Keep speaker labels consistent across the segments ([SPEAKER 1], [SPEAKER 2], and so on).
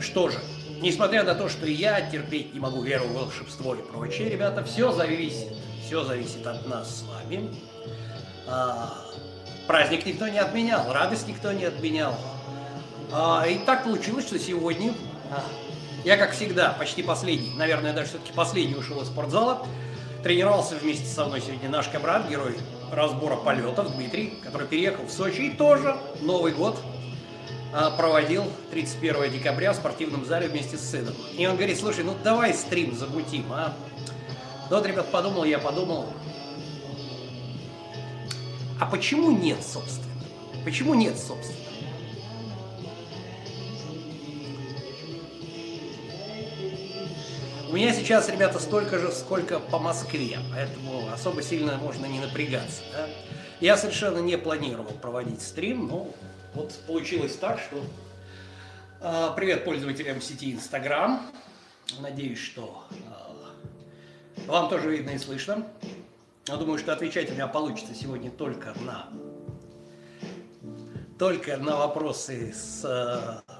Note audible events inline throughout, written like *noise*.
[SPEAKER 1] Что же, несмотря на то, что я терпеть не могу веру в волшебство и прочее, ребята, все зависит, все зависит от нас с вами. А, праздник никто не отменял, радость никто не отменял. А, и так получилось, что сегодня а, я, как всегда, почти последний, наверное, даже все-таки последний ушел из спортзала. Тренировался вместе со мной сегодня наш кабрат, герой разбора полетов Дмитрий, который переехал в Сочи и тоже Новый год проводил 31 декабря в спортивном зале вместе с сыном. И он говорит, слушай, ну давай стрим замутим, а? Ну вот, ребят, подумал, я подумал, а почему нет, собственно? Почему нет, собственно? У меня сейчас, ребята, столько же, сколько по Москве, поэтому особо сильно можно не напрягаться. Да? Я совершенно не планировал проводить стрим, но вот получилось так, что... Э, привет пользователям сети Инстаграм. Надеюсь, что э, вам тоже видно и слышно. Я думаю, что отвечать у меня получится сегодня только на только на вопросы с э,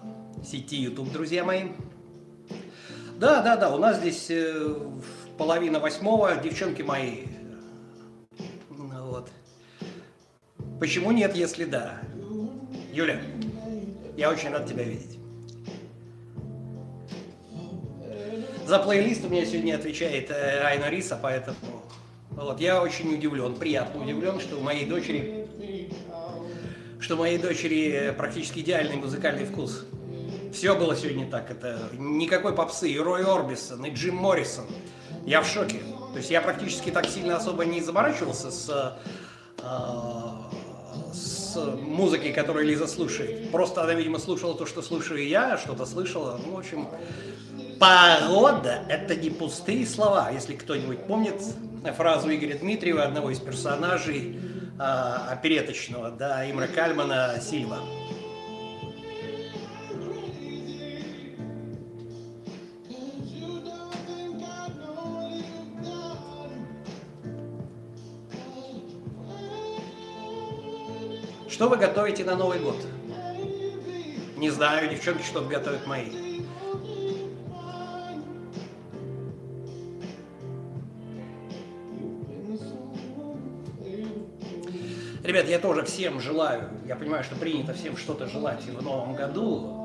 [SPEAKER 1] сети YouTube, друзья мои. Да, да, да, у нас здесь э, половина восьмого, девчонки мои. Вот. Почему нет, если да? Юля, я очень рад тебя видеть. За плейлист у меня сегодня отвечает э, Айна Риса, поэтому вот, я очень удивлен, приятно удивлен, что у моей дочери, что у моей дочери э, практически идеальный музыкальный вкус. Все было сегодня так. Это никакой попсы. И Рой Орбисон, и Джим Моррисон. Я в шоке. То есть я практически так сильно особо не заморачивался с, э, с музыкой, которую Лиза слушает. Просто она, видимо, слушала то, что слушаю я, что-то слышала. Ну, в общем, порода – это не пустые слова. Если кто-нибудь помнит фразу Игоря Дмитриева, одного из персонажей э, опереточного, да, Имра Кальмана Сильва – Что вы готовите на Новый год? Не знаю, девчонки что-то готовят мои. Ребят, я тоже всем желаю, я понимаю, что принято всем что-то желать в новом году,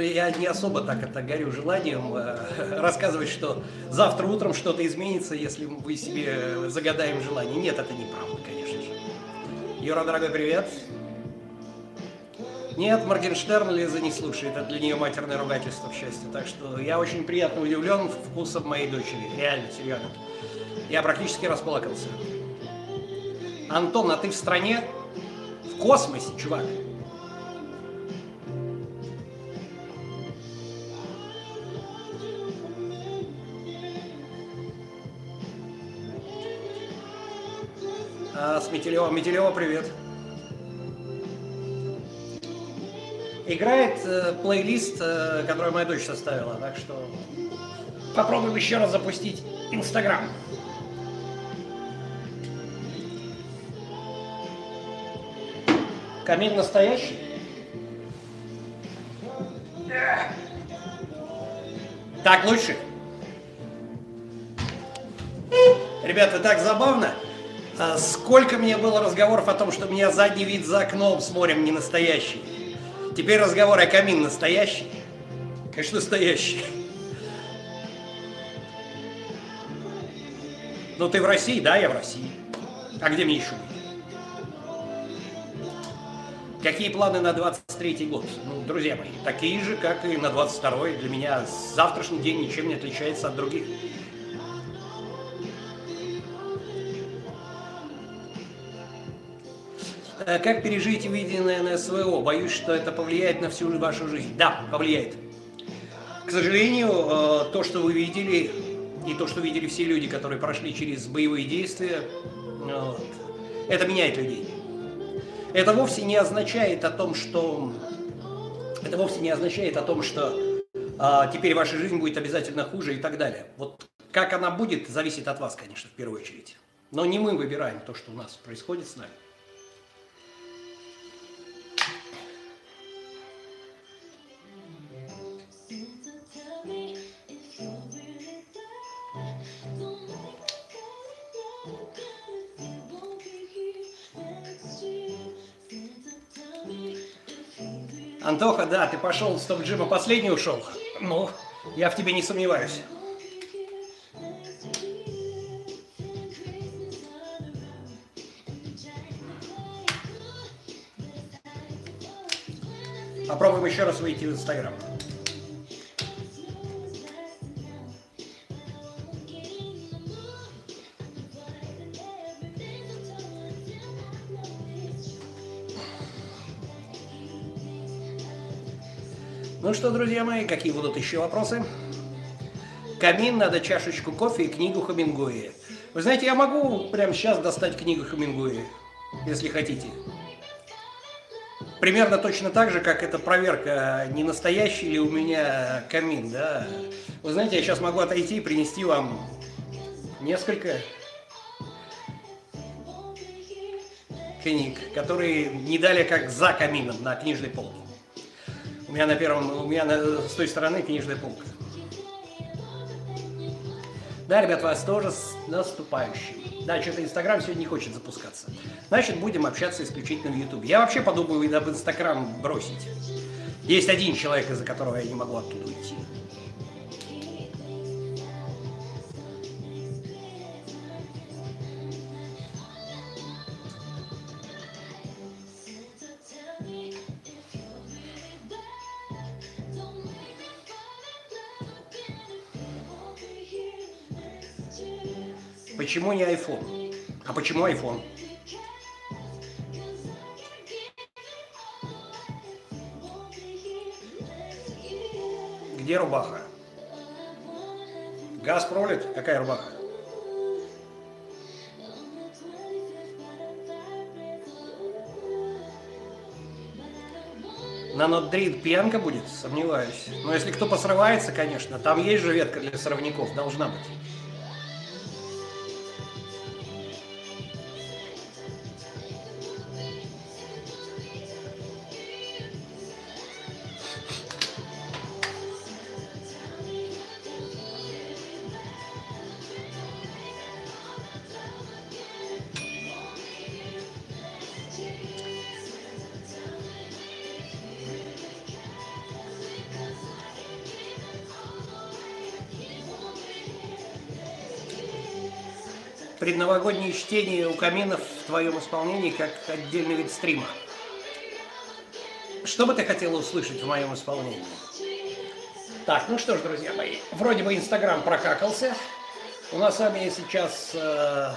[SPEAKER 1] но я не особо так это горю желанием э, *laughs* рассказывать, что завтра утром что-то изменится, если мы себе загадаем желание. Нет, это неправда, конечно же. Юра, дорогой, привет. Нет, Моргенштерн Лиза не слушает, это для нее матерное ругательство, к счастью. Так что я очень приятно удивлен вкусом моей дочери. Реально, серьезно. Я практически расплакался. Антон, а ты в стране? В космосе, чувак. А, с Метелева. Метелева, привет. Играет э, плейлист, э, который моя дочь составила, так что попробуем еще раз запустить Инстаграм. Камин настоящий? Так лучше? Ребята, так забавно. А сколько мне было разговоров о том, что у меня задний вид за окном с морем не настоящий. Теперь разговор о камин настоящий. Конечно, настоящий. Ну, ты в России? Да, я в России. А где мне еще быть? Какие планы на 23 год? Ну, друзья мои, такие же, как и на 22 Для меня завтрашний день ничем не отличается от других. Как пережить увиденное на СВО? Боюсь, что это повлияет на всю вашу жизнь. Да, повлияет. К сожалению, э, то, что вы видели, и то, что видели все люди, которые прошли через боевые действия, вот, это меняет людей. Это вовсе не означает о том, что это вовсе не означает о том, что а, теперь ваша жизнь будет обязательно хуже и так далее. Вот как она будет, зависит от вас, конечно, в первую очередь. Но не мы выбираем то, что у нас происходит с нами. Антоха, да, ты пошел с топ-джима последний ушел. Ну, я в тебе не сомневаюсь. Попробуем еще раз выйти в Инстаграм. Ну что, друзья мои, какие будут еще вопросы? Камин, надо чашечку кофе и книгу Хамингуэя. Вы знаете, я могу прямо сейчас достать книгу Хамингуэя, если хотите. Примерно точно так же, как эта проверка, не настоящий ли у меня камин, да. Вы знаете, я сейчас могу отойти и принести вам несколько книг, которые не дали как за камином на книжной полке. У меня на первом, у меня на, с той стороны книжная полка. Да, ребят, вас тоже с наступающим. Да, что-то Инстаграм сегодня не хочет запускаться. Значит, будем общаться исключительно в Ютубе. Я вообще подумаю об Инстаграм бросить. Есть один человек, из-за которого я не могу оттуда уйти. Почему не iPhone? А почему iPhone? Где рубаха? Газ пролит? Какая рубаха? На Нодрид пьянка будет? Сомневаюсь. Но если кто посрывается, конечно, там есть же ветка для сорвников, должна быть. Предновогодние чтения у каминов в твоем исполнении как отдельный вид стрима. Что бы ты хотела услышать в моем исполнении? Так, ну что ж, друзья мои, вроде бы Инстаграм прокакался. У нас с вами сейчас, э,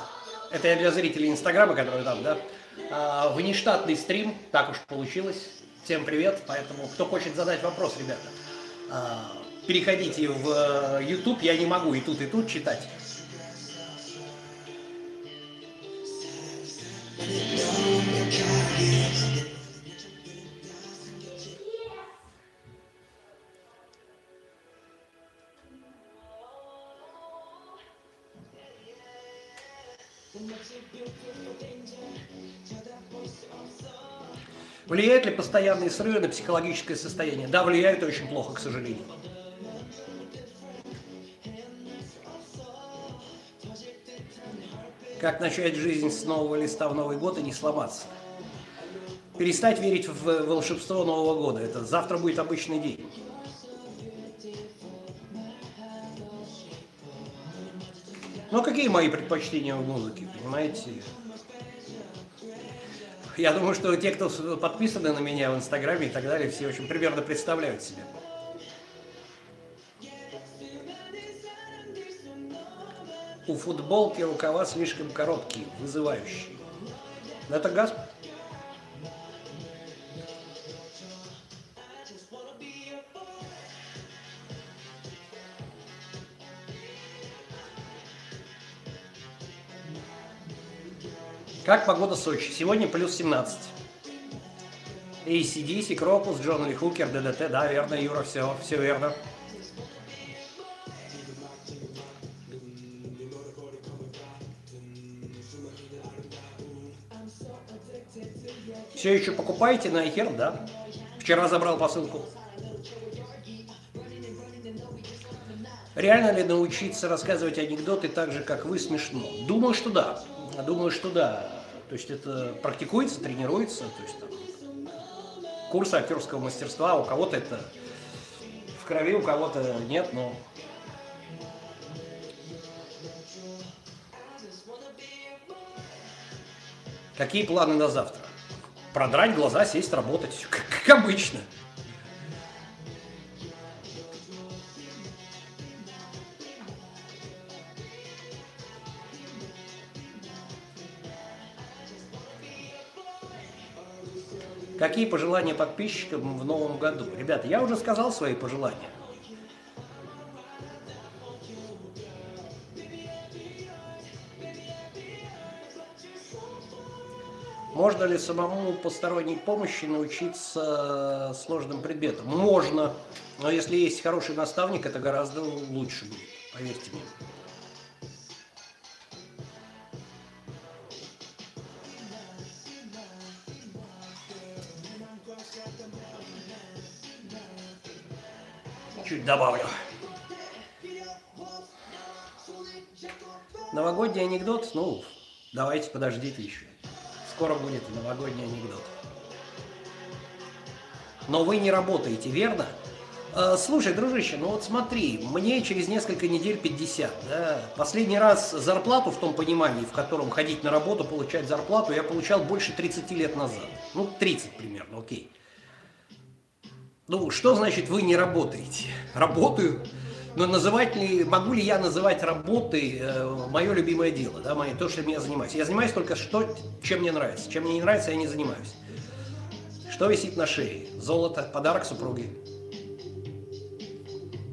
[SPEAKER 1] это я для зрителей Инстаграма, которые там, да, э, внештатный стрим, так уж получилось. Всем привет, поэтому кто хочет задать вопрос, ребята, э, переходите в YouTube, я не могу и тут, и тут читать. Влияют ли постоянные срывы на психологическое состояние? Да, влияют очень плохо, к сожалению. Как начать жизнь с нового листа в Новый год и не сломаться? Перестать верить в волшебство Нового года. Это завтра будет обычный день. Ну, какие мои предпочтения в музыке, понимаете? Я думаю, что те, кто подписаны на меня в Инстаграме и так далее, все очень примерно представляют себе. У футболки рукава слишком короткие, вызывающие. Это газ? Как погода в Сочи? Сегодня плюс 17. ACDC, Крокус, Джон Ли Хукер, ДДТ, да, верно, Юра, все, все верно. Все еще покупаете на Айхер, да? Вчера забрал посылку. Реально ли научиться рассказывать анекдоты так же, как вы, смешно? Думаю, что да. Думаю, что да. То есть это практикуется, тренируется. То есть там, курсы актерского мастерства, у кого-то это в крови, у кого-то нет, но Какие планы на завтра? Продрать глаза, сесть, работать. *laughs* Как, обычно. Какие пожелания подписчикам в новом году? Ребята, я уже сказал свои пожелания. Можно ли самому посторонней помощи научиться сложным предметам? Можно, но если есть хороший наставник, это гораздо лучше будет, поверьте мне. Чуть добавлю. Новогодний анекдот? Ну, давайте подождите еще. Скоро будет новогодний анекдот. Но вы не работаете, верно? А, слушай, дружище, ну вот смотри, мне через несколько недель 50, да? Последний раз зарплату в том понимании, в котором ходить на работу, получать зарплату, я получал больше 30 лет назад. Ну, 30 примерно, окей. Ну, что значит вы не работаете? Работаю. Но называть ли, могу ли я называть работой э, мое любимое дело, да, мое, то, что я занимаюсь? Я занимаюсь только что, чем мне нравится. Чем мне не нравится, я не занимаюсь. Что висит на шее? Золото, подарок супруге.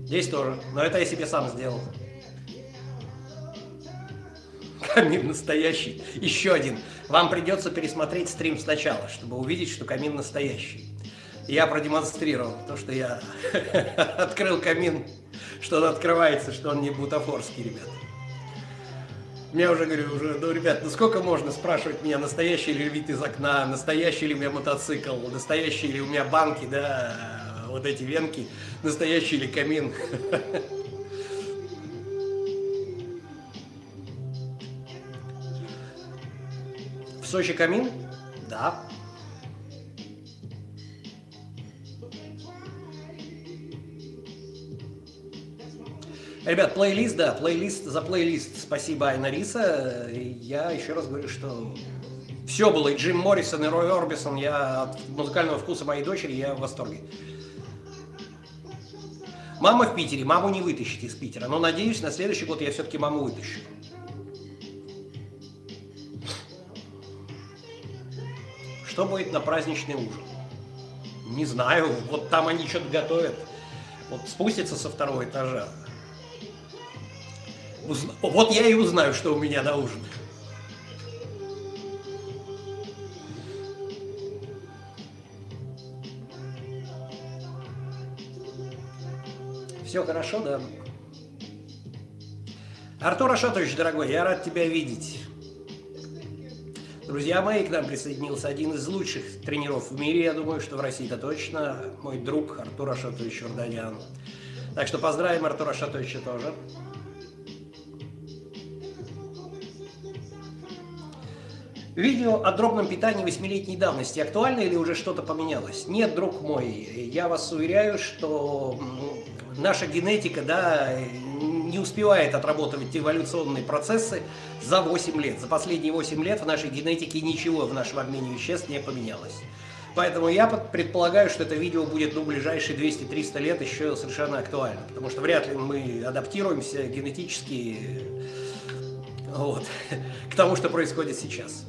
[SPEAKER 1] Здесь тоже, но это я себе сам сделал. Камин настоящий. Еще один. Вам придется пересмотреть стрим сначала, чтобы увидеть, что камин настоящий. Я продемонстрировал то, что я *laughs* открыл камин что он открывается, что он не бутафорский, ребят. Я уже говорю, уже, ну, ребят, ну сколько можно спрашивать меня, настоящий ли вид из окна, настоящий ли у меня мотоцикл, настоящий ли у меня банки, да, вот эти венки, настоящий ли камин. *laughs* В Сочи камин? Да. Ребят, плейлист, да, плейлист за плейлист. Спасибо, Айна Риса. Я еще раз говорю, что все было, и Джим Моррисон, и Рой Орбисон. Я от музыкального вкуса моей дочери, я в восторге. Мама в Питере, маму не вытащить из Питера, но надеюсь, на следующий год я все-таки маму вытащу. Что будет на праздничный ужин? Не знаю, вот там они что-то готовят. Вот спустятся со второго этажа. Вот я и узнаю, что у меня на ужин. Все хорошо, да? Артур Ашотович, дорогой, я рад тебя видеть. Друзья мои, к нам присоединился один из лучших тренеров в мире, я думаю, что в России это точно, мой друг Артур Ашотович Варданян. Так что поздравим Артура Ашотовича тоже. Видео о дробном питании восьмилетней давности актуально или уже что-то поменялось? Нет, друг мой, я вас уверяю, что наша генетика да, не успевает отрабатывать эволюционные процессы за 8 лет. За последние 8 лет в нашей генетике ничего в нашем обмене веществ не поменялось. Поэтому я предполагаю, что это видео будет ну, ближайшие 200-300 лет еще совершенно актуально. Потому что вряд ли мы адаптируемся генетически вот, *laughs* к тому, что происходит сейчас.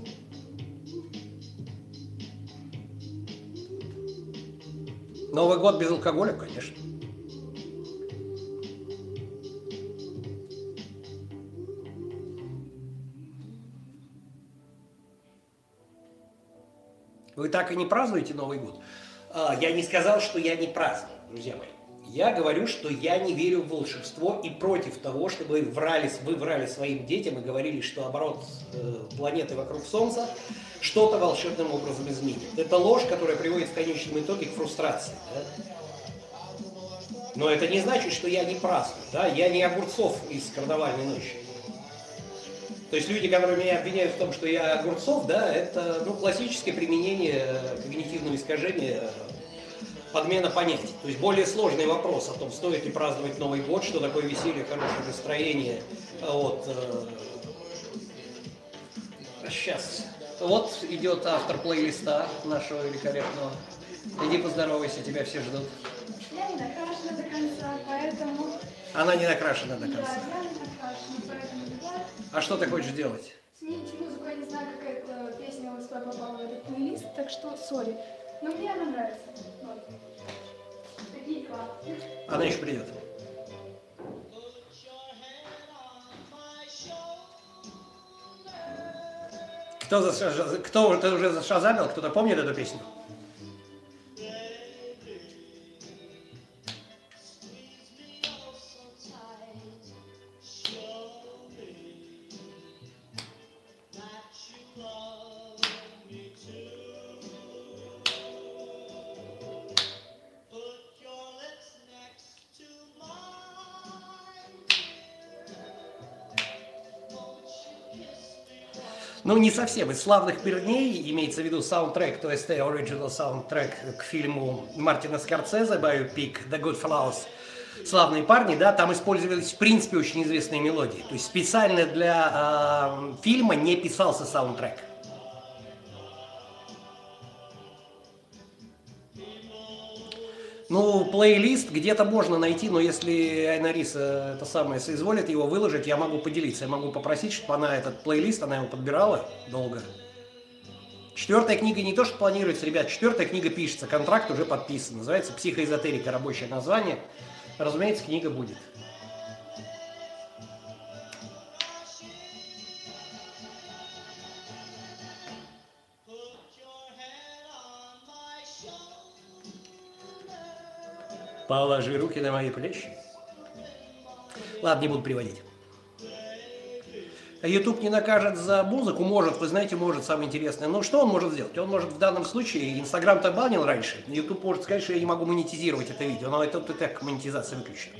[SPEAKER 1] Новый год без алкоголя, конечно. Вы так и не празднуете Новый год? А, я не сказал, что я не праздную, друзья мои. Я говорю, что я не верю в волшебство и против того, чтобы вы врали, вы врали своим детям и говорили, что оборот э, планеты вокруг Солнца что-то волшебным образом изменит. Это ложь, которая приводит в конечном итоге к фрустрации. Да? Но это не значит, что я не праздную. Да? Я не Огурцов из «Карнавальной ночи». То есть люди, которые меня обвиняют в том, что я Огурцов, да, это ну, классическое применение когнитивного искажения подмена понятий. То есть более сложный вопрос о том, стоит ли праздновать Новый год, что такое веселье, хорошее настроение. Вот. Сейчас. Вот идет автор плейлиста нашего великолепного. Иди поздоровайся, тебя все ждут.
[SPEAKER 2] Я не накрашена до конца, поэтому...
[SPEAKER 1] Она не накрашена до конца.
[SPEAKER 2] Да, я не накрашена, поэтому.
[SPEAKER 1] А что ты хочешь делать?
[SPEAKER 2] Смените музыку, я не знаю, какая это песня у тебя попала в этот плейлист, так что сори. Но мне она нравится. Вот. Такие классные.
[SPEAKER 1] Она еще придет. Кто, за, кто ты уже зашазамил? Кто-то помнит эту песню? Не совсем. Из славных перней имеется в виду саундтрек, то есть original саундтрек к фильму Мартина Скорцезе, биопик The Good Flowers, славные парни, да, там использовались в принципе очень известные мелодии. То есть специально для э, фильма не писался саундтрек. Ну, плейлист где-то можно найти, но если Айнариса это самое соизволит его выложить, я могу поделиться. Я могу попросить, чтобы она этот плейлист, она его подбирала долго. Четвертая книга не то, что планируется, ребят, четвертая книга пишется, контракт уже подписан. Называется «Психоэзотерика», рабочее название. Разумеется, книга будет. Положи руки на мои плечи. Ладно, не буду приводить. YouTube не накажет за музыку, может, вы знаете, может, самое интересное. Но что он может сделать? Он может в данном случае, Инстаграм-то банил раньше, YouTube может сказать, что я не могу монетизировать это видео, но это и так монетизация выключена.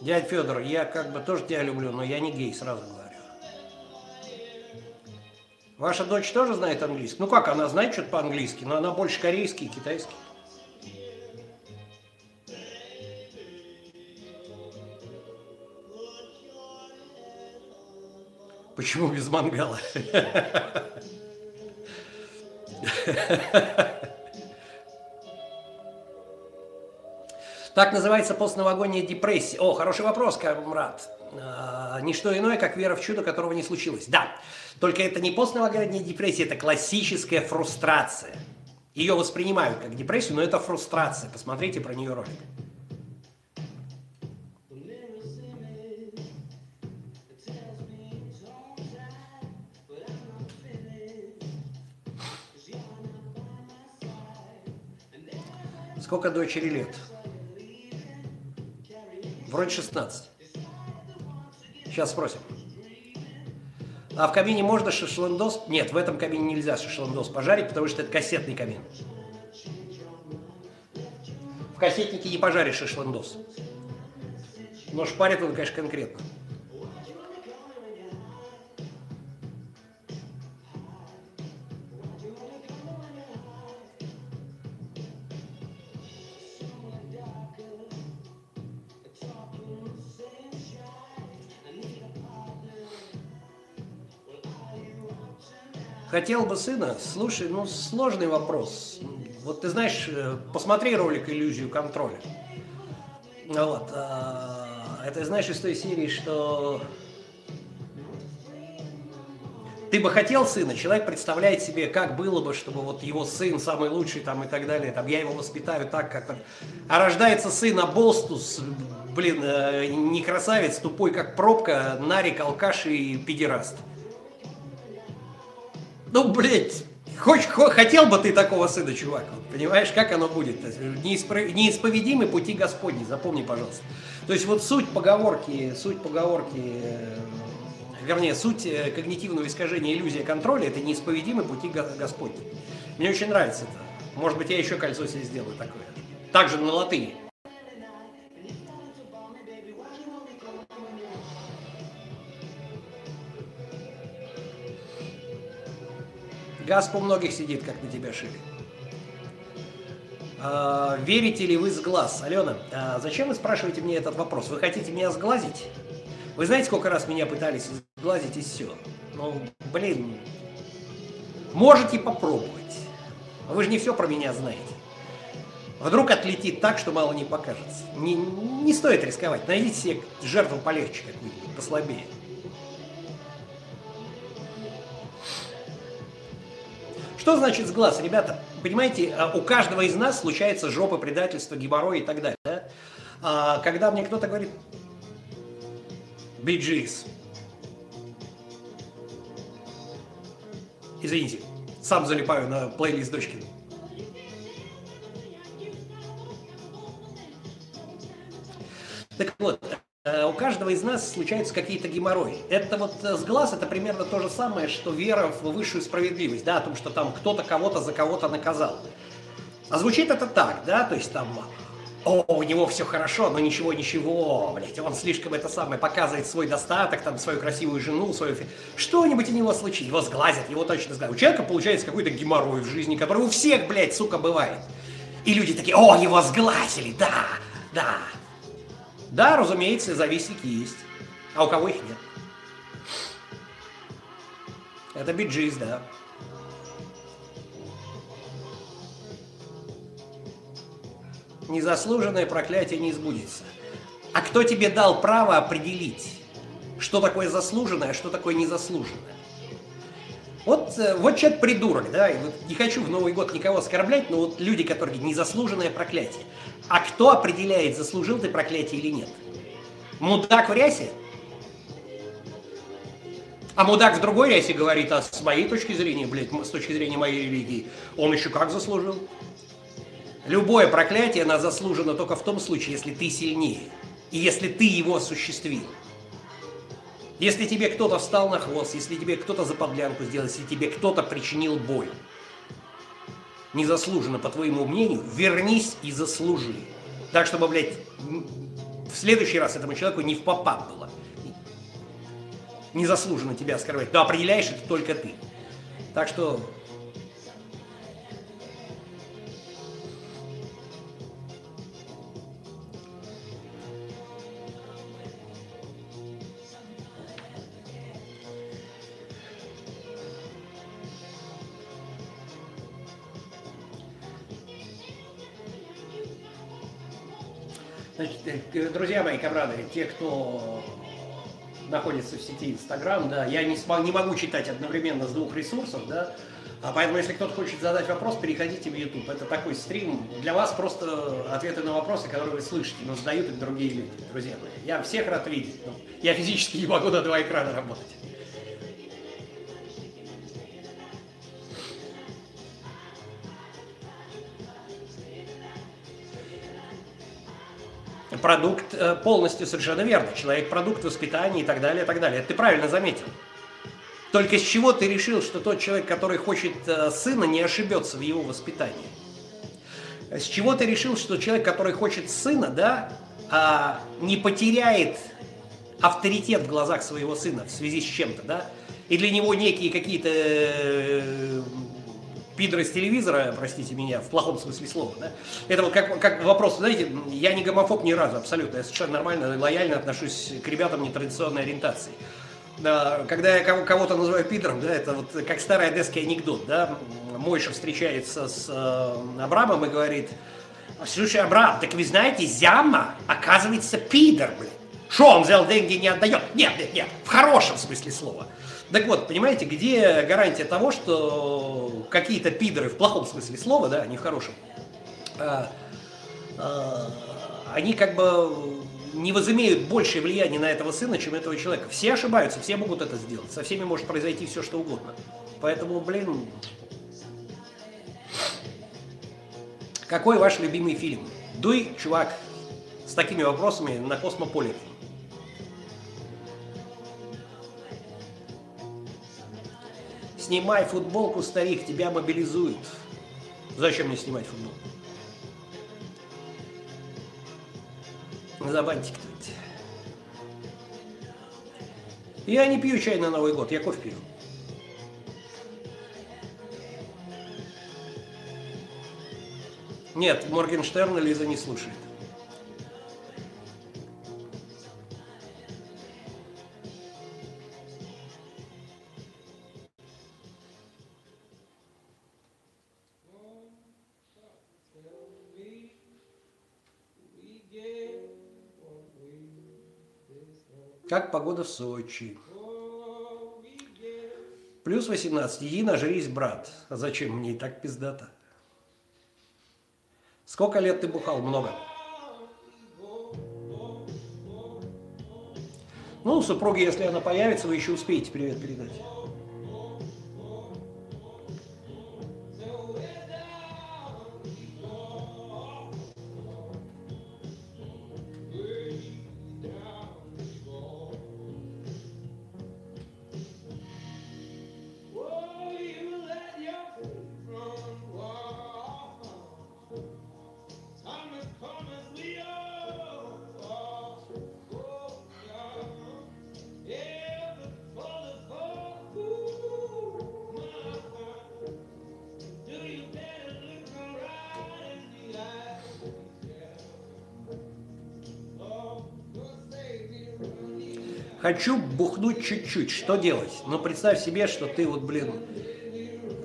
[SPEAKER 1] Дядь Федор, я как бы тоже тебя люблю, но я не гей, сразу говорю. Ваша дочь тоже знает английский? Ну как, она знает что-то по-английски, но она больше корейский и китайский. Почему без мангала? *laughs* Так называется постновогодняя депрессия. О, хороший вопрос, Камрад. А, не что иное, как вера в чудо, которого не случилось. Да, только это не постновогодняя депрессия, это классическая фрустрация. Ее воспринимают как депрессию, но это фрустрация. Посмотрите про нее ролик. Сколько дочери лет? Вроде 16. Сейчас спросим. А в камине можно шашлындос? Нет, в этом камине нельзя шашлындос пожарить, потому что это кассетный камин. В кассетнике не пожаришь шашлындос. Но шпарит он, конечно, конкретно. Хотел бы сына? Слушай, ну сложный вопрос. Вот ты знаешь, э, посмотри ролик «Иллюзию контроля». Вот. А, это знаешь из той серии, что ты бы хотел сына, человек представляет себе, как было бы, чтобы вот его сын самый лучший там и так далее, там я его воспитаю так, как там. А рождается сын Аболстус, блин, э, не красавец, тупой как пробка, нарик, алкаш и педераст. Ну, блядь, Хоть, хотел бы ты такого сына, чувак, понимаешь, как оно будет? Неисповедимы пути Господни, запомни, пожалуйста. То есть вот суть поговорки, суть поговорки, э, вернее, суть э, когнитивного искажения иллюзия контроля – это неисповедимы пути Господни. Мне очень нравится это. Может быть, я еще кольцо себе сделаю такое. Также на латыни. Газ по многих сидит, как на тебя шили. А, верите ли вы с глаз? Алена, а зачем вы спрашиваете мне этот вопрос? Вы хотите меня сглазить? Вы знаете, сколько раз меня пытались сглазить и все? Ну, блин, можете попробовать. Вы же не все про меня знаете. Вдруг отлетит так, что мало не покажется. Не, не стоит рисковать. Найдите себе жертву полегче какую-нибудь, послабее. Что значит сглаз, ребята? Понимаете, а, у каждого из нас случается жопа, предательство, геморрой и так далее. Да? А, когда мне кто-то говорит, биджис, извините, сам залипаю на плейлист дочки. Так вот, у каждого из нас случаются какие-то геморрои. Это вот э, с глаз это примерно то же самое, что вера в высшую справедливость, да, о том, что там кто-то кого-то за кого-то наказал. А звучит это так, да, то есть там, о, у него все хорошо, но ничего-ничего, блядь, он слишком это самое показывает свой достаток, там, свою красивую жену, свою... Что-нибудь у него случится, его сглазят, его точно знают. У человека получается какой-то геморрой в жизни, который у всех, блядь, сука, бывает. И люди такие, о, его сглазили, да, да, да, разумеется, завистники есть, а у кого их нет. Это биджиз, да. Незаслуженное проклятие не избудется. А кто тебе дал право определить, что такое заслуженное, а что такое незаслуженное? Вот, э, вот человек придурок, да, и вот не хочу в Новый год никого оскорблять, но вот люди, которые незаслуженное проклятие. А кто определяет, заслужил ты проклятие или нет? Мудак в рясе? А мудак в другой рясе говорит, а с моей точки зрения, блядь, с точки зрения моей религии, он еще как заслужил? Любое проклятие, оно заслужено только в том случае, если ты сильнее. И если ты его осуществил. Если тебе кто-то встал на хвост, если тебе кто-то за подлянку сделал, если тебе кто-то причинил боль, незаслуженно, по твоему мнению, вернись и заслужи. Так, чтобы, блядь, в следующий раз этому человеку не в попад было. Незаслуженно тебя оскорблять. Но определяешь это только ты. Так что Значит, э, друзья мои, комрады, те, кто находится в сети Инстаграм, да, я не, смог, не могу читать одновременно с двух ресурсов, да, а поэтому, если кто-то хочет задать вопрос, переходите в YouTube. Это такой стрим для вас просто ответы на вопросы, которые вы слышите, но задают их другие люди, друзья мои. Я всех рад видеть, я физически не могу на два экрана работать. Продукт э, полностью совершенно верно. Человек продукт воспитания и так далее, и так далее. Это ты правильно заметил. Только с чего ты решил, что тот человек, который хочет э, сына, не ошибется в его воспитании? С чего ты решил, что человек, который хочет сына, да, а, не потеряет авторитет в глазах своего сына в связи с чем-то, да? И для него некие какие-то э, пидор из телевизора, простите меня, в плохом смысле слова, да? Это вот как, как вопрос, знаете, я не гомофоб ни разу, абсолютно, я совершенно нормально, лояльно отношусь к ребятам нетрадиционной ориентации. Когда я кого-то называю пидором, да, это вот как старый одесский анекдот, да, Мойша встречается с э, Абрамом и говорит, слушай, Абрам, так вы знаете, Зяма, оказывается, пидор, блин. Что, он взял деньги не отдает? Нет, нет, нет, в хорошем смысле слова. Так вот, понимаете, где гарантия того, что какие-то пидоры, в плохом смысле слова, да, не в хорошем, а, а, они как бы не возымеют большее влияние на этого сына, чем этого человека. Все ошибаются, все могут это сделать. Со всеми может произойти все, что угодно. Поэтому, блин, какой ваш любимый фильм? Дуй, чувак, с такими вопросами на космополе. Снимай футболку, старик, тебя мобилизуют. Зачем мне снимать футболку? Забаньте кто-нибудь. Я не пью чай на Новый год, я кофе пью. Нет, Моргенштерна Лиза не слушает. В Сочи? Плюс 18. Иди нажрись, брат. А зачем мне и так пиздата? Сколько лет ты бухал? Много. Ну, супруге, если она появится, вы еще успеете привет передать. Бухнуть чуть-чуть. Что делать? Ну, представь себе, что ты вот, блин,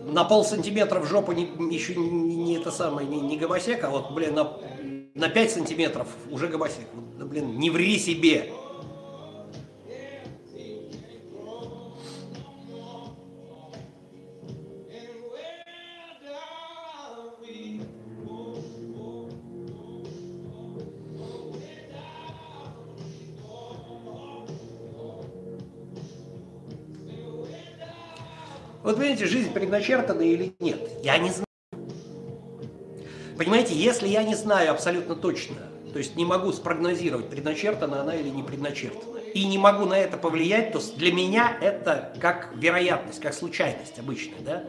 [SPEAKER 1] на пол сантиметра в жопу не, еще не, не это самое, не, не гомосек, а вот, блин, на, на 5 сантиметров уже гомосек. Ну, блин, не ври себе. Вот понимаете, жизнь предначертана или нет? Я не знаю. Понимаете, если я не знаю абсолютно точно, то есть не могу спрогнозировать, предначертана она или не предначертана, и не могу на это повлиять, то для меня это как вероятность, как случайность обычная, да?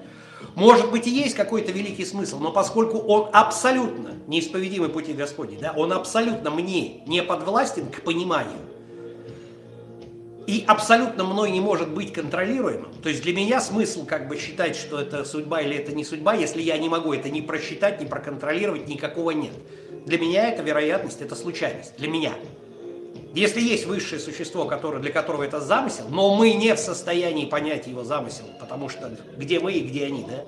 [SPEAKER 1] Может быть и есть какой-то великий смысл, но поскольку он абсолютно неисповедимый пути Господней, да, он абсолютно мне не подвластен к пониманию, и абсолютно мной не может быть контролируемым. То есть для меня смысл как бы считать, что это судьба или это не судьба, если я не могу это ни просчитать, ни проконтролировать, никакого нет. Для меня это вероятность, это случайность. Для меня. Если есть высшее существо, которое, для которого это замысел, но мы не в состоянии понять его замысел, потому что где мы и где они, да,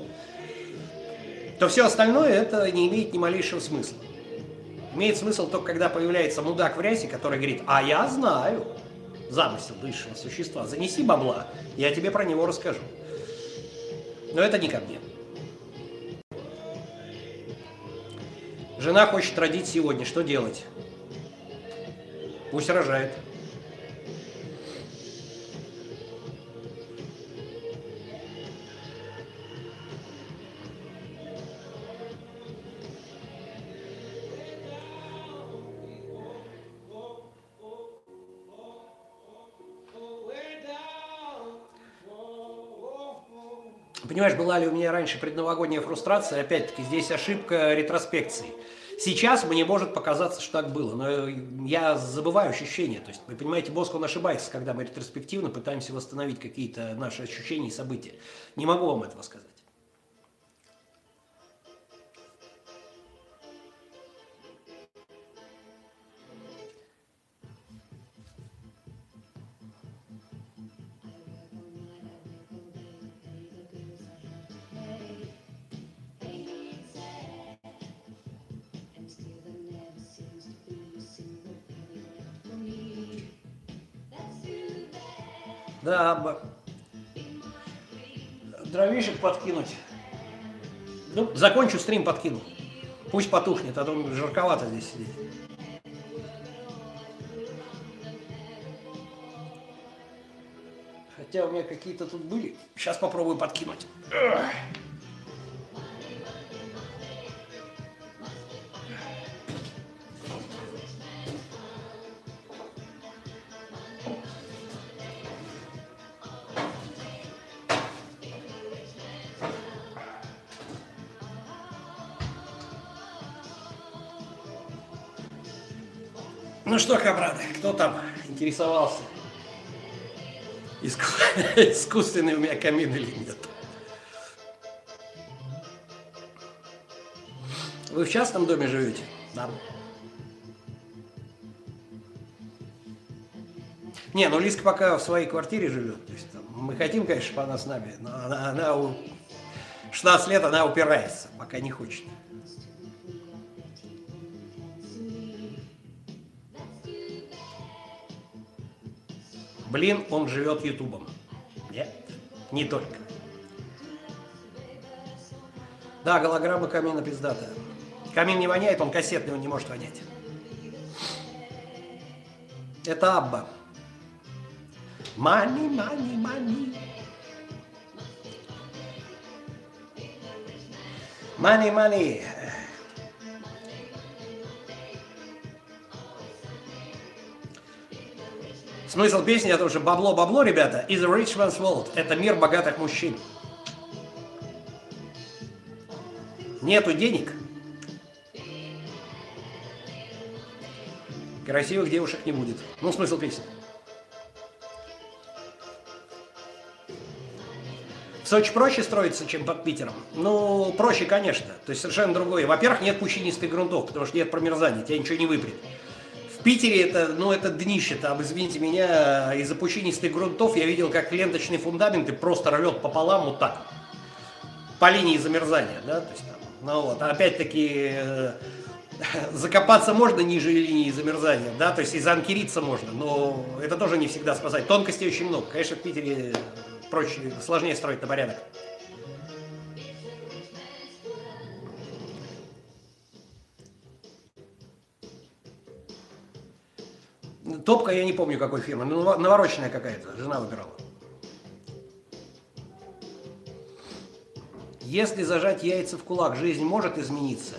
[SPEAKER 1] то все остальное это не имеет ни малейшего смысла. Имеет смысл только когда появляется мудак в рясе, который говорит, а я знаю замысел высшего существа. Занеси бабла, я тебе про него расскажу. Но это не ко мне. Жена хочет родить сегодня, что делать? Пусть рожает. Понимаешь, была ли у меня раньше предновогодняя фрустрация, опять-таки, здесь ошибка ретроспекции. Сейчас мне может показаться, что так было, но я забываю ощущения. То есть, вы понимаете, Боск, он ошибается, когда мы ретроспективно пытаемся восстановить какие-то наши ощущения и события. Не могу вам этого сказать. Да, дровишек подкинуть. Ну, закончу стрим, подкину. Пусть потухнет, а то жарковато здесь сидеть. Хотя у меня какие-то тут были. Сейчас попробую подкинуть. Ну что, камрады, кто там интересовался? *laughs* Искусственный у меня камин или нет? Вы в частном доме живете? Да. Не, ну Лиска пока в своей квартире живет. То есть, там, мы хотим, конечно, чтобы она с нами, но она, она у 16 лет она упирается, пока не хочет. Блин, он живет ютубом. Нет, не только. Да, голограмма камина пиздатая. Камин не воняет, он кассетный, он не может вонять. Это Абба. Money, money, money. Money, money. Смысл песни это уже бабло-бабло, ребята. Is a rich man's world. Это мир богатых мужчин. Нету денег. Красивых девушек не будет. Ну, смысл песни. В Сочи проще строиться, чем под Питером? Ну, проще, конечно. То есть совершенно другое. Во-первых, нет пучинистых грунтов, потому что нет промерзания, тебя ничего не выпрет. Питере это, ну, это днище, там, извините меня, из-за пучинистых грунтов я видел, как ленточные фундаменты просто рвет пополам вот так. По линии замерзания, да, то есть там, ну вот, опять-таки, э, закопаться можно ниже линии замерзания, да, то есть и заанкериться можно, но это тоже не всегда спасает. Тонкостей очень много. Конечно, в Питере проще, сложнее строить на порядок. Топка я не помню какой фирмы, но навороченная какая-то, жена выбирала. Если зажать яйца в кулак, жизнь может измениться.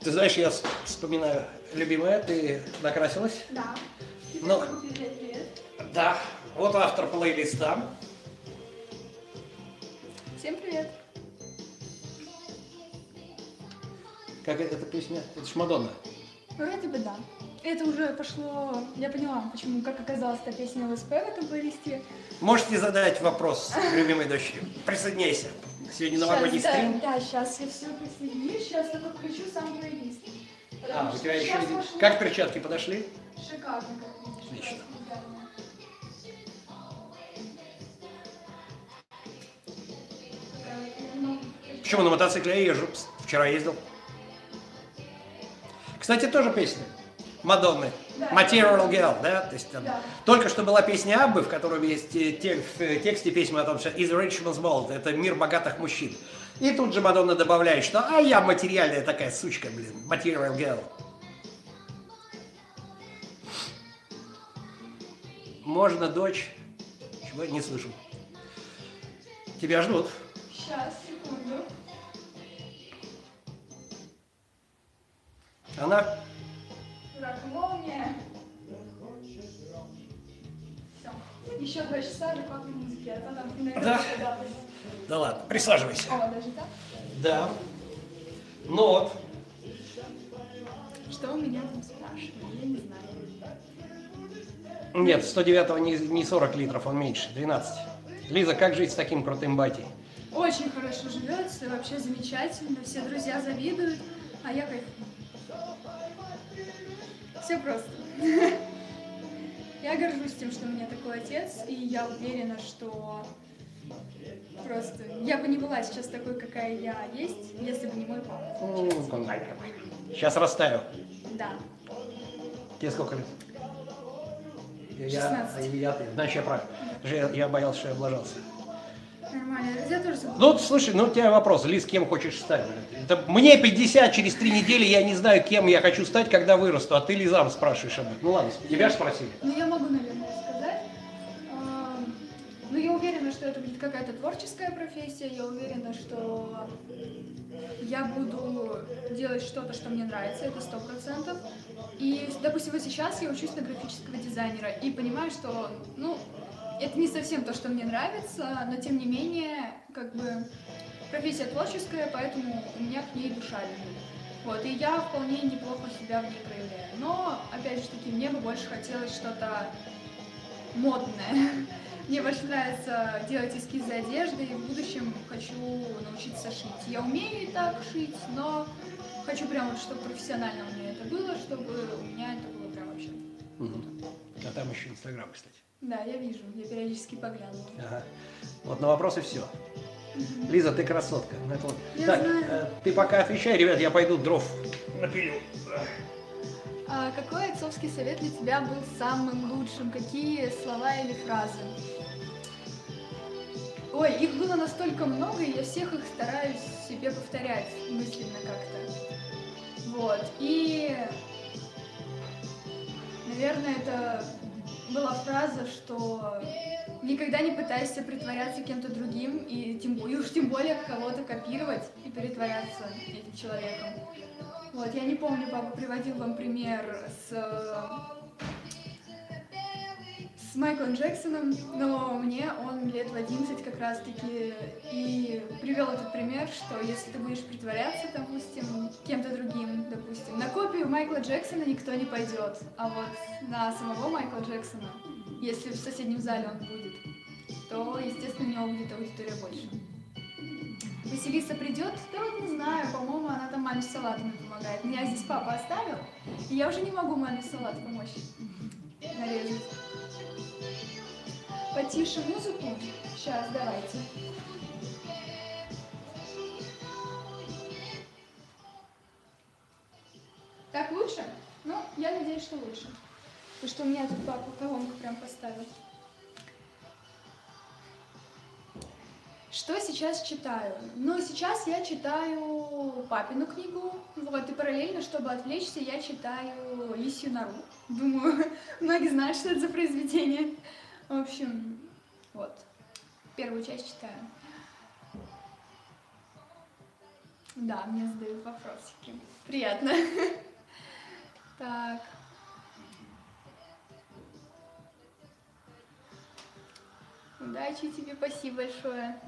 [SPEAKER 1] Ты знаешь, я вспоминаю, любимая, ты накрасилась?
[SPEAKER 2] Да.
[SPEAKER 1] Ну, да, вот автор плейлиста.
[SPEAKER 2] Всем привет.
[SPEAKER 1] Как эта песня? Это ж Мадонна.
[SPEAKER 2] Вроде бы да. Это уже пошло, я поняла, почему, как оказалась эта песня ЛСП в этом плейлисте.
[SPEAKER 1] Можете задать вопрос любимой дочери. Присоединяйся. Сегодня новогодний
[SPEAKER 2] Щас,
[SPEAKER 1] стрим.
[SPEAKER 2] Да, да, сейчас я все присоединюсь, сейчас только включу сам плейлист.
[SPEAKER 1] А, у тебя еще один.
[SPEAKER 2] пошло
[SPEAKER 1] Как перчатки подошли?
[SPEAKER 2] Шикарно, как видишь.
[SPEAKER 1] Отлично. Почему на мотоцикле я езжу? Вчера ездил. Кстати, тоже песня. Мадонны. Material Girl, да? То есть, там,
[SPEAKER 2] Да.
[SPEAKER 1] Только что была песня Аббы, в которой есть э, те- в э, тексте песни о том, что is rich man's world, это мир богатых мужчин. И тут же Мадонна добавляет, что а я материальная такая сучка, блин, Material Girl. Можно, дочь? Чего? Не слышу. Тебя ждут.
[SPEAKER 2] Сейчас, секунду.
[SPEAKER 1] Она
[SPEAKER 2] Рак молния. Все. Еще два часа адекватной музыки, а там иногда
[SPEAKER 1] Да.
[SPEAKER 2] догадалась.
[SPEAKER 1] Да ладно, присаживайся.
[SPEAKER 2] О, даже так?
[SPEAKER 1] Да. Ну вот.
[SPEAKER 2] Что у меня там спрашивали? Я не знаю.
[SPEAKER 1] Нет, 109 не, не 40 литров, он меньше, 12. Лиза, как жить с таким крутым батей?
[SPEAKER 2] Очень хорошо живется, вообще замечательно. Все друзья завидуют, а я кайфую. Все просто. *laughs* Я горжусь тем, что у меня такой отец, и я уверена, что просто я бы не была сейчас такой, какая я есть, если бы не мой папа.
[SPEAKER 1] Сейчас растаю.
[SPEAKER 2] Да.
[SPEAKER 1] Тебе сколько лет? Я,
[SPEAKER 2] 16.
[SPEAKER 1] я, значит, я прав. Я, я боялся, что я облажался.
[SPEAKER 2] Нормально. Я тоже.
[SPEAKER 1] Ну, слушай, ну у тебя вопрос, Лиз, кем хочешь стать? Это мне 50, через три недели я не знаю, кем я хочу стать, когда вырасту, а ты Лизам спрашиваешь об этом. Ну ладно, тебя же спросили.
[SPEAKER 2] Ну, я могу, наверное, сказать. Ну, я уверена, что это будет какая-то творческая профессия. Я уверена, что я буду делать что-то, что мне нравится, это сто процентов. И, допустим, вот сейчас я учусь на графического дизайнера и понимаю, что, ну, это не совсем то, что мне нравится, но тем не менее, как бы, профессия творческая, поэтому у меня к ней душа лежит. Вот, и я вполне неплохо себя в ней проявляю. Но, опять же таки, мне бы больше хотелось что-то модное. *laughs* Мне больше нравится делать эскизы одежды, и в будущем хочу научиться шить. Я умею и так шить, но хочу прям вот, чтобы профессионально у меня это было, чтобы у меня это было прям вообще.
[SPEAKER 1] А там еще Инстаграм, кстати.
[SPEAKER 2] Да, я вижу, я периодически поглядываю.
[SPEAKER 1] Ага. Вот на вопросы все. Лиза, ты красотка. Ну, это вот.
[SPEAKER 2] Я
[SPEAKER 1] так,
[SPEAKER 2] знаю.
[SPEAKER 1] э, ты пока отвечай, ребят, я пойду дров напилю.
[SPEAKER 2] А какой отцовский совет для тебя был самым лучшим? Какие слова или фразы? Ой, их было настолько много, и я всех их стараюсь себе повторять мысленно как-то. Вот. И, наверное, это была фраза, что никогда не пытайся притворяться кем-то другим, и, тем, и уж тем более кого-то копировать и притворяться этим человеком. Вот, я не помню, папа приводил вам пример с, с Майклом Джексоном, но мне он лет в 11 как раз-таки и привел этот пример, что если ты будешь притворяться, допустим, кем-то другим, допустим, на копию Майкла Джексона никто не пойдет, а вот на самого Майкла Джексона, если в соседнем зале он будет, то, естественно, у него будет аудитория больше. Василиса придет? Да вот не знаю, по-моему, она там маме с салатами помогает. Меня здесь папа оставил, и я уже не могу маме салат помочь нарезать. Потише музыку. Сейчас, давайте. Так лучше? Ну, я надеюсь, что лучше. Потому что у меня тут папа колонку прям поставил. Что сейчас читаю? Ну, сейчас я читаю папину книгу, вот, и параллельно, чтобы отвлечься, я читаю Лисью нору. Думаю, *laughs* многие знают, что это за произведение. В общем, вот, первую часть читаю. Да, мне задают вопросики. Приятно. *laughs* Так. Удачи тебе, спасибо большое.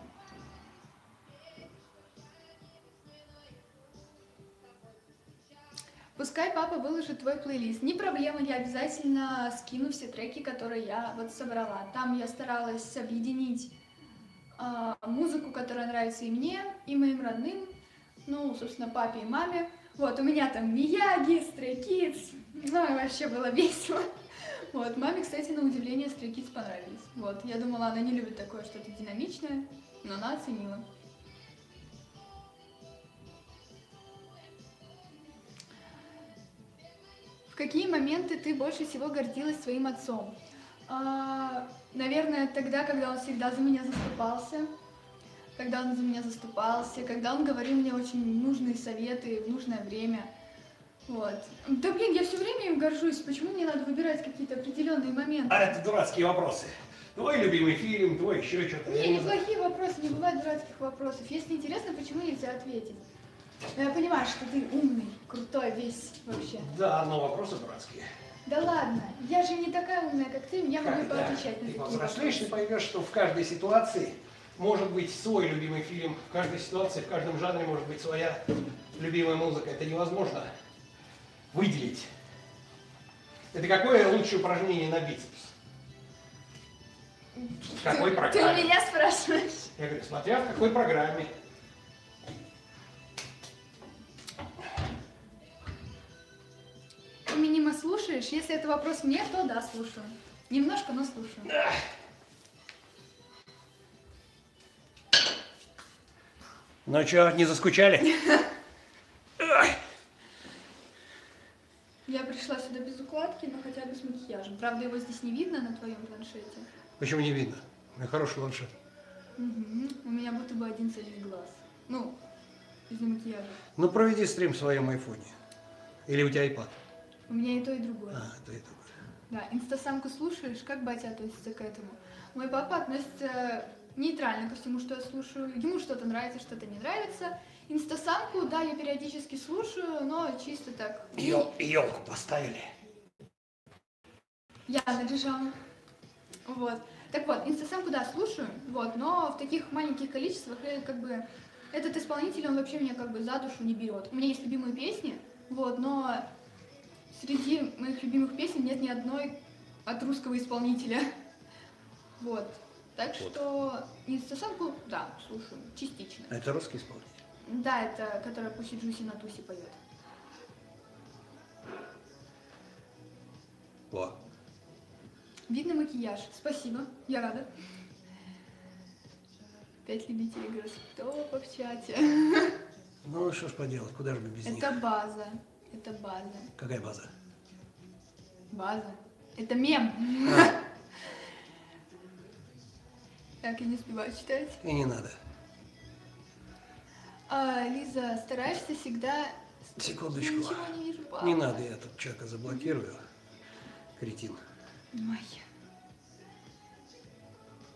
[SPEAKER 2] Пускай папа выложит твой плейлист. Не проблема, я обязательно скину все треки, которые я вот собрала. Там я старалась объединить а, музыку, которая нравится и мне, и моим родным, ну, собственно, папе и маме. Вот, у меня там Мияги, Stray ну, и вообще было весело. *laughs* Вот, маме, кстати, на удивление Stray понравились. Вот, я думала, она не любит такое что-то динамичное, но она оценила. Какие моменты ты больше всего гордилась своим отцом? А, наверное, тогда, когда он всегда за меня заступался, когда он за меня заступался, когда он говорил мне очень нужные советы в нужное время. Вот. Да блин, я все время им горжусь. Почему мне надо выбирать какие-то определенные моменты?
[SPEAKER 1] А это дурацкие вопросы. Твой любимый фильм, твой еще что-то.
[SPEAKER 2] Не, неплохие вопросы, не бывает дурацких вопросов. Если интересно, почему нельзя ответить? Но я понимаю, что ты умный, крутой весь вообще.
[SPEAKER 1] Да, но вопросы дурацкие.
[SPEAKER 2] Да ладно, я же не такая умная, как ты, я могу
[SPEAKER 1] Когда
[SPEAKER 2] поотвечать на
[SPEAKER 1] ты
[SPEAKER 2] такие
[SPEAKER 1] повзрослеешь, ты поймешь, что в каждой ситуации может быть свой любимый фильм, в каждой ситуации, в каждом жанре может быть своя любимая музыка. Это невозможно выделить. Это какое лучшее упражнение на бицепс? В какой
[SPEAKER 2] Ты, ты
[SPEAKER 1] программе?
[SPEAKER 2] меня спрашиваешь?
[SPEAKER 1] Я говорю, смотря в какой программе.
[SPEAKER 2] Минима слушаешь? Если это вопрос мне, то да, слушаю. Немножко, но слушаю.
[SPEAKER 1] Ну что, не заскучали? *laughs*
[SPEAKER 2] Я пришла сюда без укладки, но хотя бы с макияжем. Правда, его здесь не видно на твоем планшете.
[SPEAKER 1] Почему не видно? У меня хороший ландшафт.
[SPEAKER 2] Мгм. У меня будто бы один целый глаз. Ну, из макияжа.
[SPEAKER 1] Ну, проведи стрим в своем айфоне. Или у тебя iPad.
[SPEAKER 2] У меня и то, и другое.
[SPEAKER 1] А, это это.
[SPEAKER 2] Да, инстасамку слушаешь, как батя относится к этому? Мой папа относится нейтрально ко всему, что я слушаю. Ему что-то нравится, что-то не нравится. Инстасамку, да, я периодически слушаю, но чисто так.
[SPEAKER 1] Елку поставили.
[SPEAKER 2] Я наряжала. Вот. Так вот, инстасамку, да, слушаю, вот, но в таких маленьких количествах я как бы этот исполнитель, он вообще меня как бы за душу не берет. У меня есть любимые песни, вот, но среди моих любимых песен нет ни одной от русского исполнителя. *laughs* Вот. Так
[SPEAKER 1] Вот.
[SPEAKER 2] что инстасамку, да, слушаю, частично.
[SPEAKER 1] А это русский исполнитель?
[SPEAKER 2] Да, это которая Пуси Джуси на тусе поет.
[SPEAKER 1] О,
[SPEAKER 2] Видно макияж. Спасибо, я рада. Пять любителей гороскопа в чате. *laughs*
[SPEAKER 1] ну что ж поделать, куда же мы без них?
[SPEAKER 2] Это база. Это база.
[SPEAKER 1] Какая база?
[SPEAKER 2] База. Это мем.
[SPEAKER 1] А,
[SPEAKER 2] Так, я не успеваю читать.
[SPEAKER 1] и не надо.
[SPEAKER 2] А, Лиза, стараешься всегда...
[SPEAKER 1] Секундочку.
[SPEAKER 2] Я ничего не вижу, папа.
[SPEAKER 1] Не надо, я тут человека заблокирую. Кретин.
[SPEAKER 2] Ой.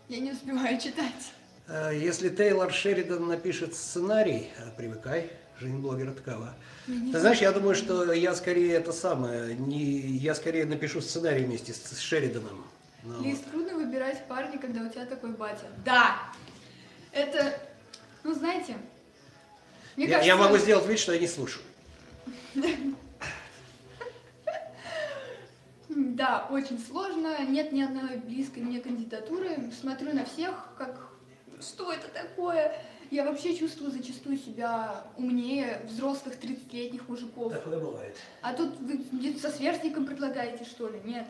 [SPEAKER 2] Я не успеваю читать.
[SPEAKER 1] А, Если Тейлор Шеридан напишет сценарий, привыкай, жизнь блогера такова. Ты знаешь, я думаю, что я скорее это самое, не, я скорее напишу сценарий вместе с, с Шериданом. Ну,
[SPEAKER 2] Лиз, трудно выбирать парня, когда у тебя такой батя. Да! Это, ну знаете, мне
[SPEAKER 1] я,
[SPEAKER 2] кажется...
[SPEAKER 1] я могу сделать вид, что я не слушаю. *laughs*
[SPEAKER 2] Да, очень сложно, нет ни одной близкой мне кандидатуры. Смотрю на всех, как, что это такое? Я вообще чувствую зачастую себя умнее взрослых 30-летних мужиков.
[SPEAKER 1] Такое бывает.
[SPEAKER 2] А тут вы со сверстником предлагаете, что ли? Нет.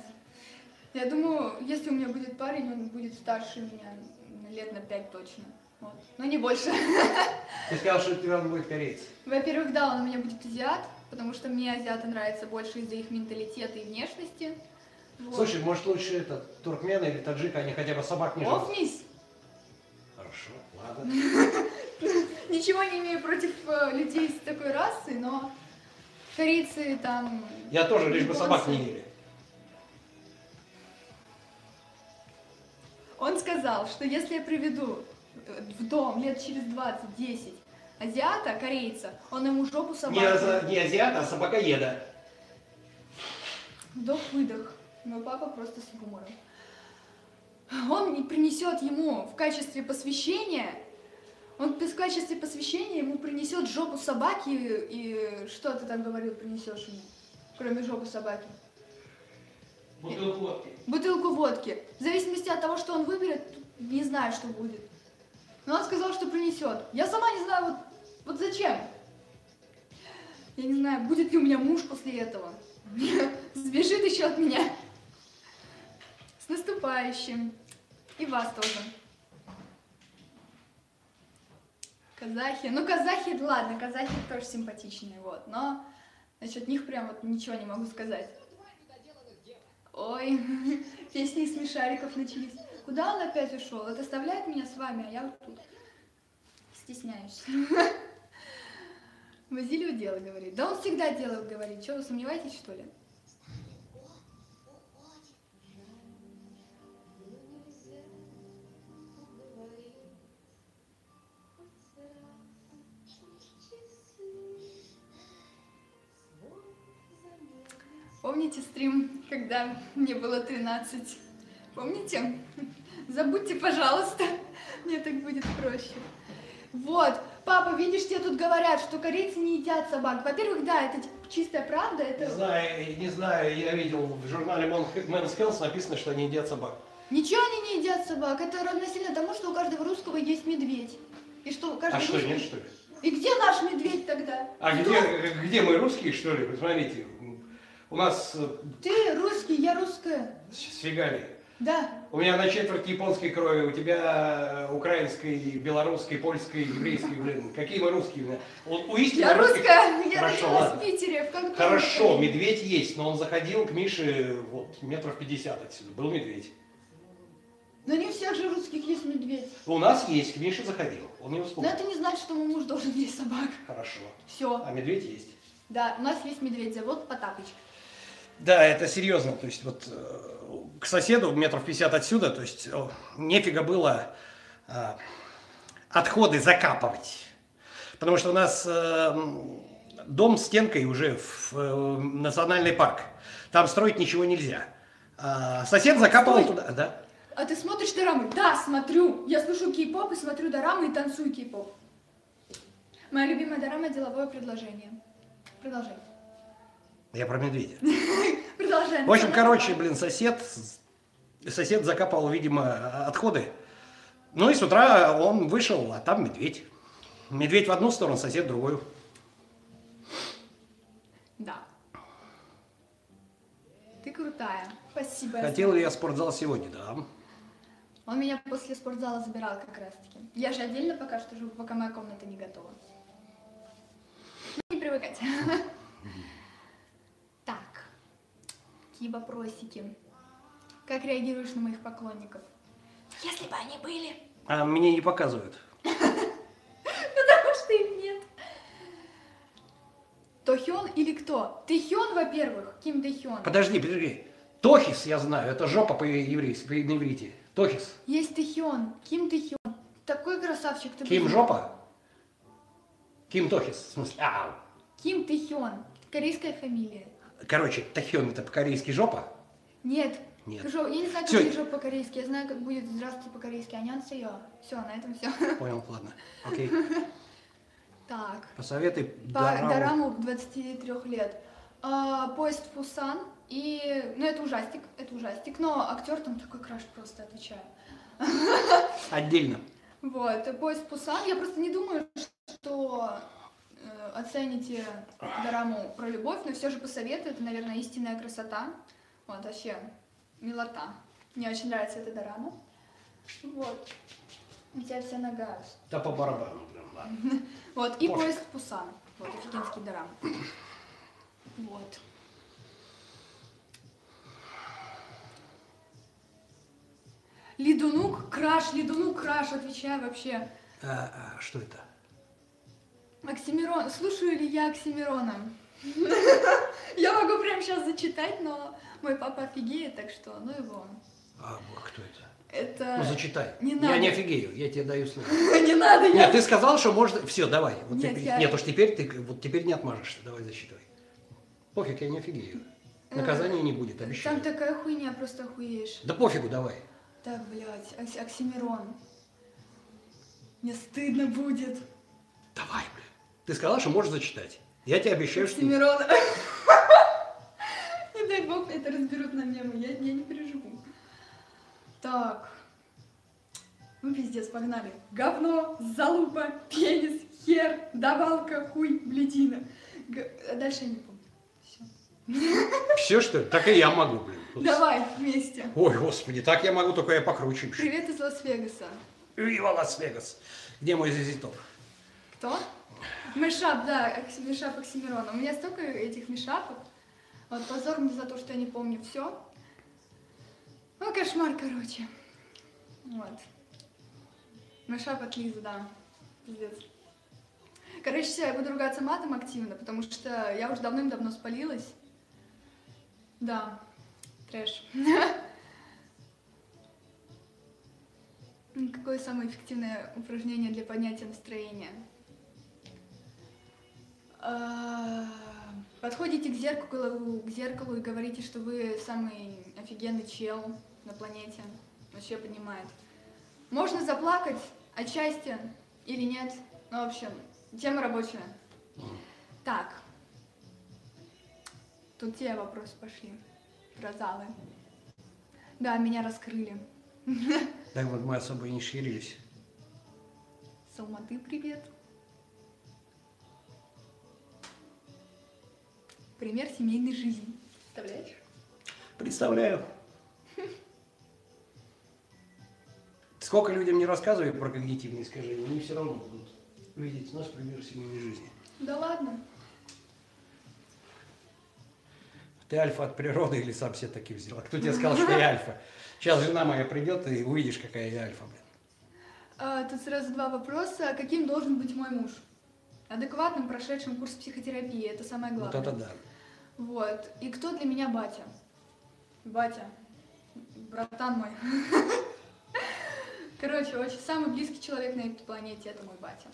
[SPEAKER 2] Я думаю, если у меня будет парень, он будет старше меня лет на пять точно. Вот. Но не больше.
[SPEAKER 1] Ты сказал, что тебе он будет кореец.
[SPEAKER 2] Во-первых, да, он у меня будет азиат, потому что мне азиаты нравятся больше из-за их менталитета и внешности. Вот.
[SPEAKER 1] Слушай, может лучше это туркмены или таджика, они хотя бы собак не.
[SPEAKER 2] Офнись!
[SPEAKER 1] Хорошо, ладно. *laughs* *laughs*
[SPEAKER 2] Ничего не имею против э, людей с такой расы, но корейцы там...
[SPEAKER 1] Я тоже, лишь бы собак не ели.
[SPEAKER 2] Он сказал, что если я приведу э, в дом лет через 20-10 азиата, корейца, он ему жопу собаки.
[SPEAKER 1] Не, аза- не азиата, а собакоеда.
[SPEAKER 2] Вдох-выдох. Мой папа просто с юмором. Он не принесет ему в качестве посвящения, он в качестве посвящения ему принесет жопу собаки и что ты там говорил, принесешь ему, кроме жопы собаки?
[SPEAKER 1] Бутылку водки.
[SPEAKER 2] Бутылку водки. В зависимости от того, что он выберет, не знаю, что будет. Но он сказал, что принесет. Я сама не знаю, вот, вот зачем. Я не знаю, будет ли у меня муж после этого. *laughs* Сбежит еще от меня. С наступающим. И вас тоже. Казахи. Ну, казахи, ладно, казахи тоже симпатичные, вот. Но насчет них прям вот ничего не могу сказать. Ой, *laughs* песни из смешариков начались. Куда он опять ушел? Это оставляет меня с вами, а я вот тут. Стесняюсь. *laughs* Базилио дело говорит. Да он всегда дело говорит. Что, вы сомневаетесь, что ли? Помните стрим, когда мне было 13? Помните? Забудьте, пожалуйста. Мне так будет проще. Вот, папа, видишь, тебе тут говорят, что корейцы не едят собак. Во-первых, да, это чистая правда,
[SPEAKER 1] Не
[SPEAKER 2] это...
[SPEAKER 1] знаю, не знаю, я видел в журнале Men's Health написано, что они едят собак.
[SPEAKER 2] Ничего они не едят собак. Это равносильно тому, что у каждого русского есть медведь. И что у каждого
[SPEAKER 1] А что,
[SPEAKER 2] русского-
[SPEAKER 1] нет, что ли?
[SPEAKER 2] И где наш медведь тогда?
[SPEAKER 1] А
[SPEAKER 2] Кто?
[SPEAKER 1] где, где мы русские, что ли? Посмотрите, у нас э,
[SPEAKER 2] Ты русский, я русская.
[SPEAKER 1] с фигали.
[SPEAKER 2] Да.
[SPEAKER 1] У меня на четверть японской крови, у тебя э, украинской, белорусской, польской, еврейской, блин. Какие мы русские? блин? У, истинно
[SPEAKER 2] Я
[SPEAKER 1] русских-
[SPEAKER 2] русская. Я
[SPEAKER 1] Хорошо, ладно.
[SPEAKER 2] в Питере. В
[SPEAKER 1] Хорошо, медведь есть, но он заходил к Мише вот метров пятьдесят отсюда. Был медведь.
[SPEAKER 2] Но не у всех же русских есть медведь.
[SPEAKER 1] У нас есть, к Мише заходил. Он не успел.
[SPEAKER 2] Но это не значит, что мой муж должен есть собак.
[SPEAKER 1] Хорошо.
[SPEAKER 2] Все.
[SPEAKER 1] А медведь есть.
[SPEAKER 2] Да, у нас есть медведь, зовут Потапыч.
[SPEAKER 1] Да, это серьезно. То есть вот э, к соседу метров 50 отсюда, то есть нефига было э, отходы закапывать. Потому что у нас э, дом с стенкой уже в э, национальный парк. Там строить ничего нельзя. А сосед закапывал
[SPEAKER 2] Стой.
[SPEAKER 1] туда, да?
[SPEAKER 2] А ты смотришь дорамы? Да, смотрю. Я слушаю кей-поп и смотрю дорамы и танцую кей-поп. Моя любимая дорама деловое предложение. Продолжай.
[SPEAKER 1] Я про медведя. *laughs*
[SPEAKER 2] Продолжай.
[SPEAKER 1] В общем, короче, блин, сосед, сосед закопал, видимо, отходы. Ну и с утра он вышел, а там медведь. Медведь в одну сторону, сосед в другую.
[SPEAKER 2] Да. Ты крутая. Спасибо.
[SPEAKER 1] Хотел ли я спортзал сегодня? Да.
[SPEAKER 2] Он меня после спортзала забирал как раз таки. Я же отдельно пока что живу, пока моя комната не готова. Ну, не привыкать. *laughs* Так. Какие вопросики? Как реагируешь на моих поклонников? Если бы они были.
[SPEAKER 1] А мне не показывают. *laughs*
[SPEAKER 2] Потому что их нет. Тохён или кто? Тэхён, во-первых. Ким Тэхён.
[SPEAKER 1] Подожди, подожди. Тохис, я знаю, это жопа по-еврейски, на иврите. Тохис.
[SPEAKER 2] Есть Тэхён. Ким Тэхён. Такой красавчик. Ты
[SPEAKER 1] Ким жопа? Ким Тохис, в смысле. А,
[SPEAKER 2] Ким Тэхён. Корейская фамилия.
[SPEAKER 1] Короче, Тахион это по-корейски жопа.
[SPEAKER 2] Нет.
[SPEAKER 1] Нет.
[SPEAKER 2] Жо- Я не знаю, как будет жоп по-корейски. Я знаю, как будет здравствуйте по-корейски. Анян сеё. Все, на этом все. *laughs*
[SPEAKER 1] Понял, ладно. Окей.
[SPEAKER 2] Так.
[SPEAKER 1] Посоветуй
[SPEAKER 2] По
[SPEAKER 1] дораму.
[SPEAKER 2] дораму 23 лет. А, поезд в Пусан. И, ну, это ужастик, это ужастик, но актер там такой краш просто, отвечаю. *laughs*
[SPEAKER 1] Отдельно.
[SPEAKER 2] Вот, поезд в Пусан. Я просто не думаю, что оцените дораму про любовь, но все же посоветую. Это, наверное, истинная красота. Вот, вообще, милота. Мне очень нравится эта дорама. Вот. У тебя вся нога.
[SPEAKER 1] Да по барабану, блин, ладно. *laughs*
[SPEAKER 2] Вот, и поезд в Пусан. Вот, офигенский дорам. Вот. Лидунук, краш, лидунук, краш, отвечаю вообще.
[SPEAKER 1] А, а, что это?
[SPEAKER 2] Оксимирон, слушаю ли я Оксимирона? *laughs* Я могу прямо сейчас зачитать, но мой папа офигеет, так что, ну его.
[SPEAKER 1] А, бог, кто это?
[SPEAKER 2] Это...
[SPEAKER 1] Ну, зачитай.
[SPEAKER 2] не
[SPEAKER 1] я
[SPEAKER 2] надо.
[SPEAKER 1] не офигею, я тебе даю слово. *laughs*
[SPEAKER 2] Не надо,
[SPEAKER 1] Нет,
[SPEAKER 2] я...
[SPEAKER 1] ты сказал, что можно... Все, давай.
[SPEAKER 2] Нет, я-
[SPEAKER 1] уж теперь ты вот теперь не отмажешься. Давай засчитай. Пофиг, я не офигею. Наказания не будет, обещаю.
[SPEAKER 2] Э, Там такая хуйня, просто охуеешь.
[SPEAKER 1] Да пофигу, давай.
[SPEAKER 2] Так, блядь, Окс- Оксимирон. Мне стыдно будет.
[SPEAKER 1] Давай, блин. Ты сказал, что можешь зачитать. Я тебе обещаю, что...
[SPEAKER 2] Оксимирон. *laughs* Не дай бог это разберут на мемы, я, я не переживу. Так. Ну, пиздец, погнали. Говно, залупа, пенис, хер, давалка, хуй, блядина. Г- Дальше я не помню. Все. *laughs*
[SPEAKER 1] Все, что ли? Так и я могу, блин.
[SPEAKER 2] Давай вместе.
[SPEAKER 1] Ой, господи, так я могу, только я покруче.
[SPEAKER 2] Привет из Лас-Вегаса.
[SPEAKER 1] Вива Лас-Вегас. Где мой зизитов?
[SPEAKER 2] Кто? Mashup, да, mashup Оксимирона. У меня столько этих mashup ов. Вот позор мне за то, что я не помню все. Ну, кошмар, короче. Вот. Мешап от Лизы, да. Пиздец. Короче, я буду ругаться матом активно, потому что я уже давным-давно спалилась. Да, трэш. *laughs* Какое самое эффективное упражнение для поднятия настроения? А, Подходите к зеркалу, к зеркалу и говорите, что вы самый офигенный чел на планете. Вообще поднимает. Можно заплакать от счастья или нет. Ну, в общем, тема рабочая. Так. Тут те вопросы пошли. Про залы. Да, меня раскрыли. *laughs*
[SPEAKER 1] Так вот мы особо и не ширились.
[SPEAKER 2] С Алматы привет. Пример семейной жизни. Представляешь?
[SPEAKER 1] Представляю. Сколько людям не рассказываю про когнитивные искажения, они все равно будут видеть у нас пример семейной жизни.
[SPEAKER 2] Да ладно.
[SPEAKER 1] Ты альфа от природы или сам себе таки взял? А кто тебе сказал, что я альфа? Сейчас жена моя придет, и увидишь, какая я альфа, блин.
[SPEAKER 2] А, тут сразу два вопроса. Каким должен быть мой муж? Адекватным, прошедшим курс психотерапии. Это самое
[SPEAKER 1] Вот
[SPEAKER 2] главное.
[SPEAKER 1] это да.
[SPEAKER 2] Вот. И кто для меня батя? Батя. Братан мой. *laughs* Короче, очень самый близкий человек на этой планете это мой батя.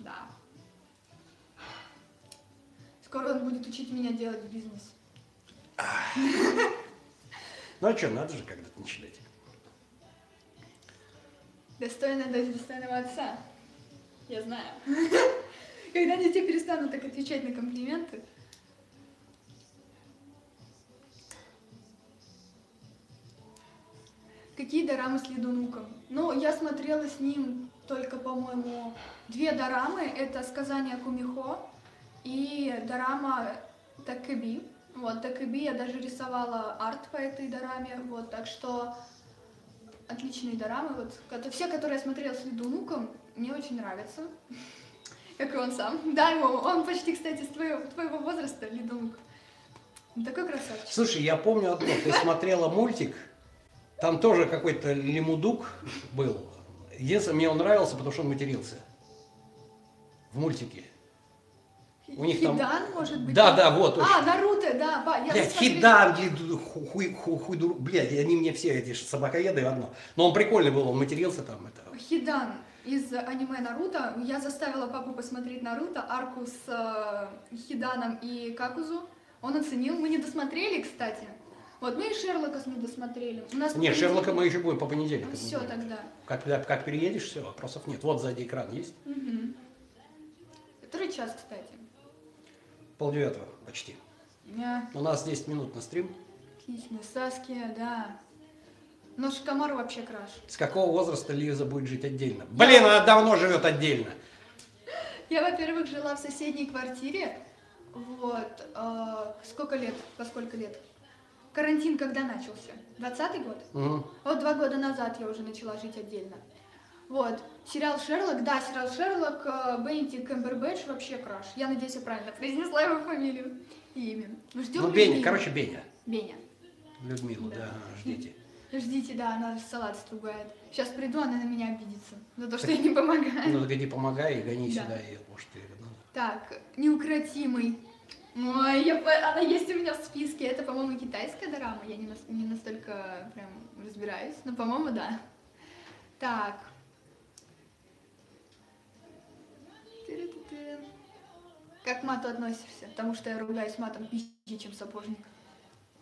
[SPEAKER 2] Да. Скоро он будет учить меня делать бизнес. *laughs*
[SPEAKER 1] Ну а что, надо же когда-то начинать.
[SPEAKER 2] Достойная дочь достойного отца. Я знаю. *laughs* Когда тебе перестанут так отвечать на комплименты. Какие дорамы с Ледунуком? Ну, я смотрела с ним только, по-моему, две дорамы. Это «Сказание Кумихо» и дорама Такеби. Вот, Такеби я даже рисовала арт по этой дораме. Вот, так что отличные дорамы. Вот, все, которые я смотрела с Ледунуком, мне очень нравятся. *laughs* Как и он сам. Да, ему, он почти, кстати, с твоего, твоего возраста, Ледунук. Он такой красавчик.
[SPEAKER 1] Слушай, я помню одно, ты смотрела мультик, там тоже какой-то лимудук был. Единственное, мне он нравился, потому что он матерился. В мультике. У них там-
[SPEAKER 2] Хидан, может быть?
[SPEAKER 1] Да, да, вот.
[SPEAKER 2] А, Наруто, да, ба, я
[SPEAKER 1] Блядь, Хидан, хуй, ху- хуй, дур- блядь, они мне все эти собакоеды одно. Но он прикольный был, он матерился там. Это.
[SPEAKER 2] Хидан из аниме Наруто. Я заставила папу посмотреть Наруто, арку с э, Хиданом и Какузу. Он оценил. Мы не досмотрели, кстати. Вот, мы и Шерлока не досмотрели. У нас
[SPEAKER 1] Не, Шерлока мы еще будем по понедельникам.
[SPEAKER 2] Все тогда.
[SPEAKER 1] Как, да, как переедешь, все, вопросов нет. Вот сзади экран есть.
[SPEAKER 2] Мгм. Который час, кстати?
[SPEAKER 1] Полдевятого почти.
[SPEAKER 2] Я
[SPEAKER 1] У нас 10 минут на стрим.
[SPEAKER 2] отлично. Саския, да. Но Шикомару вообще краш.
[SPEAKER 1] С какого возраста Лиза будет жить отдельно? Блин, она давно живет отдельно.
[SPEAKER 2] Я, во-первых, жила в соседней квартире. Вот. э, сколько лет? По сколько лет? Карантин когда начался? Двадцатый год?
[SPEAKER 1] Мгм.
[SPEAKER 2] Вот два года назад я уже начала жить отдельно. Вот. Сериал Шерлок, да, сериал Шерлок, э, Бенедикт Кэмбербэтч вообще краш. Я надеюсь, я правильно произнесла его фамилию и имя. Ну, ждем
[SPEAKER 1] Ну, Беня,
[SPEAKER 2] Людмилу.
[SPEAKER 1] короче, Беня.
[SPEAKER 2] Беня.
[SPEAKER 1] Людмилу, да,
[SPEAKER 2] Да.
[SPEAKER 1] ждите.
[SPEAKER 2] Ждите, да, она салат стругает. Сейчас приду, она на меня обидится. За то, *laughs* что я не помогаю.
[SPEAKER 1] Ну, так иди помогай и гони
[SPEAKER 2] Да.
[SPEAKER 1] сюда ее, может, надо.
[SPEAKER 2] Так, неукротимый. Ой, я, она есть у меня в списке. Это, по-моему, китайская дорама. Я не, не настолько прям разбираюсь, но, по-моему, да. Так. Как к мату относишься? Потому что я ругаюсь матом пизже, чем сапожник.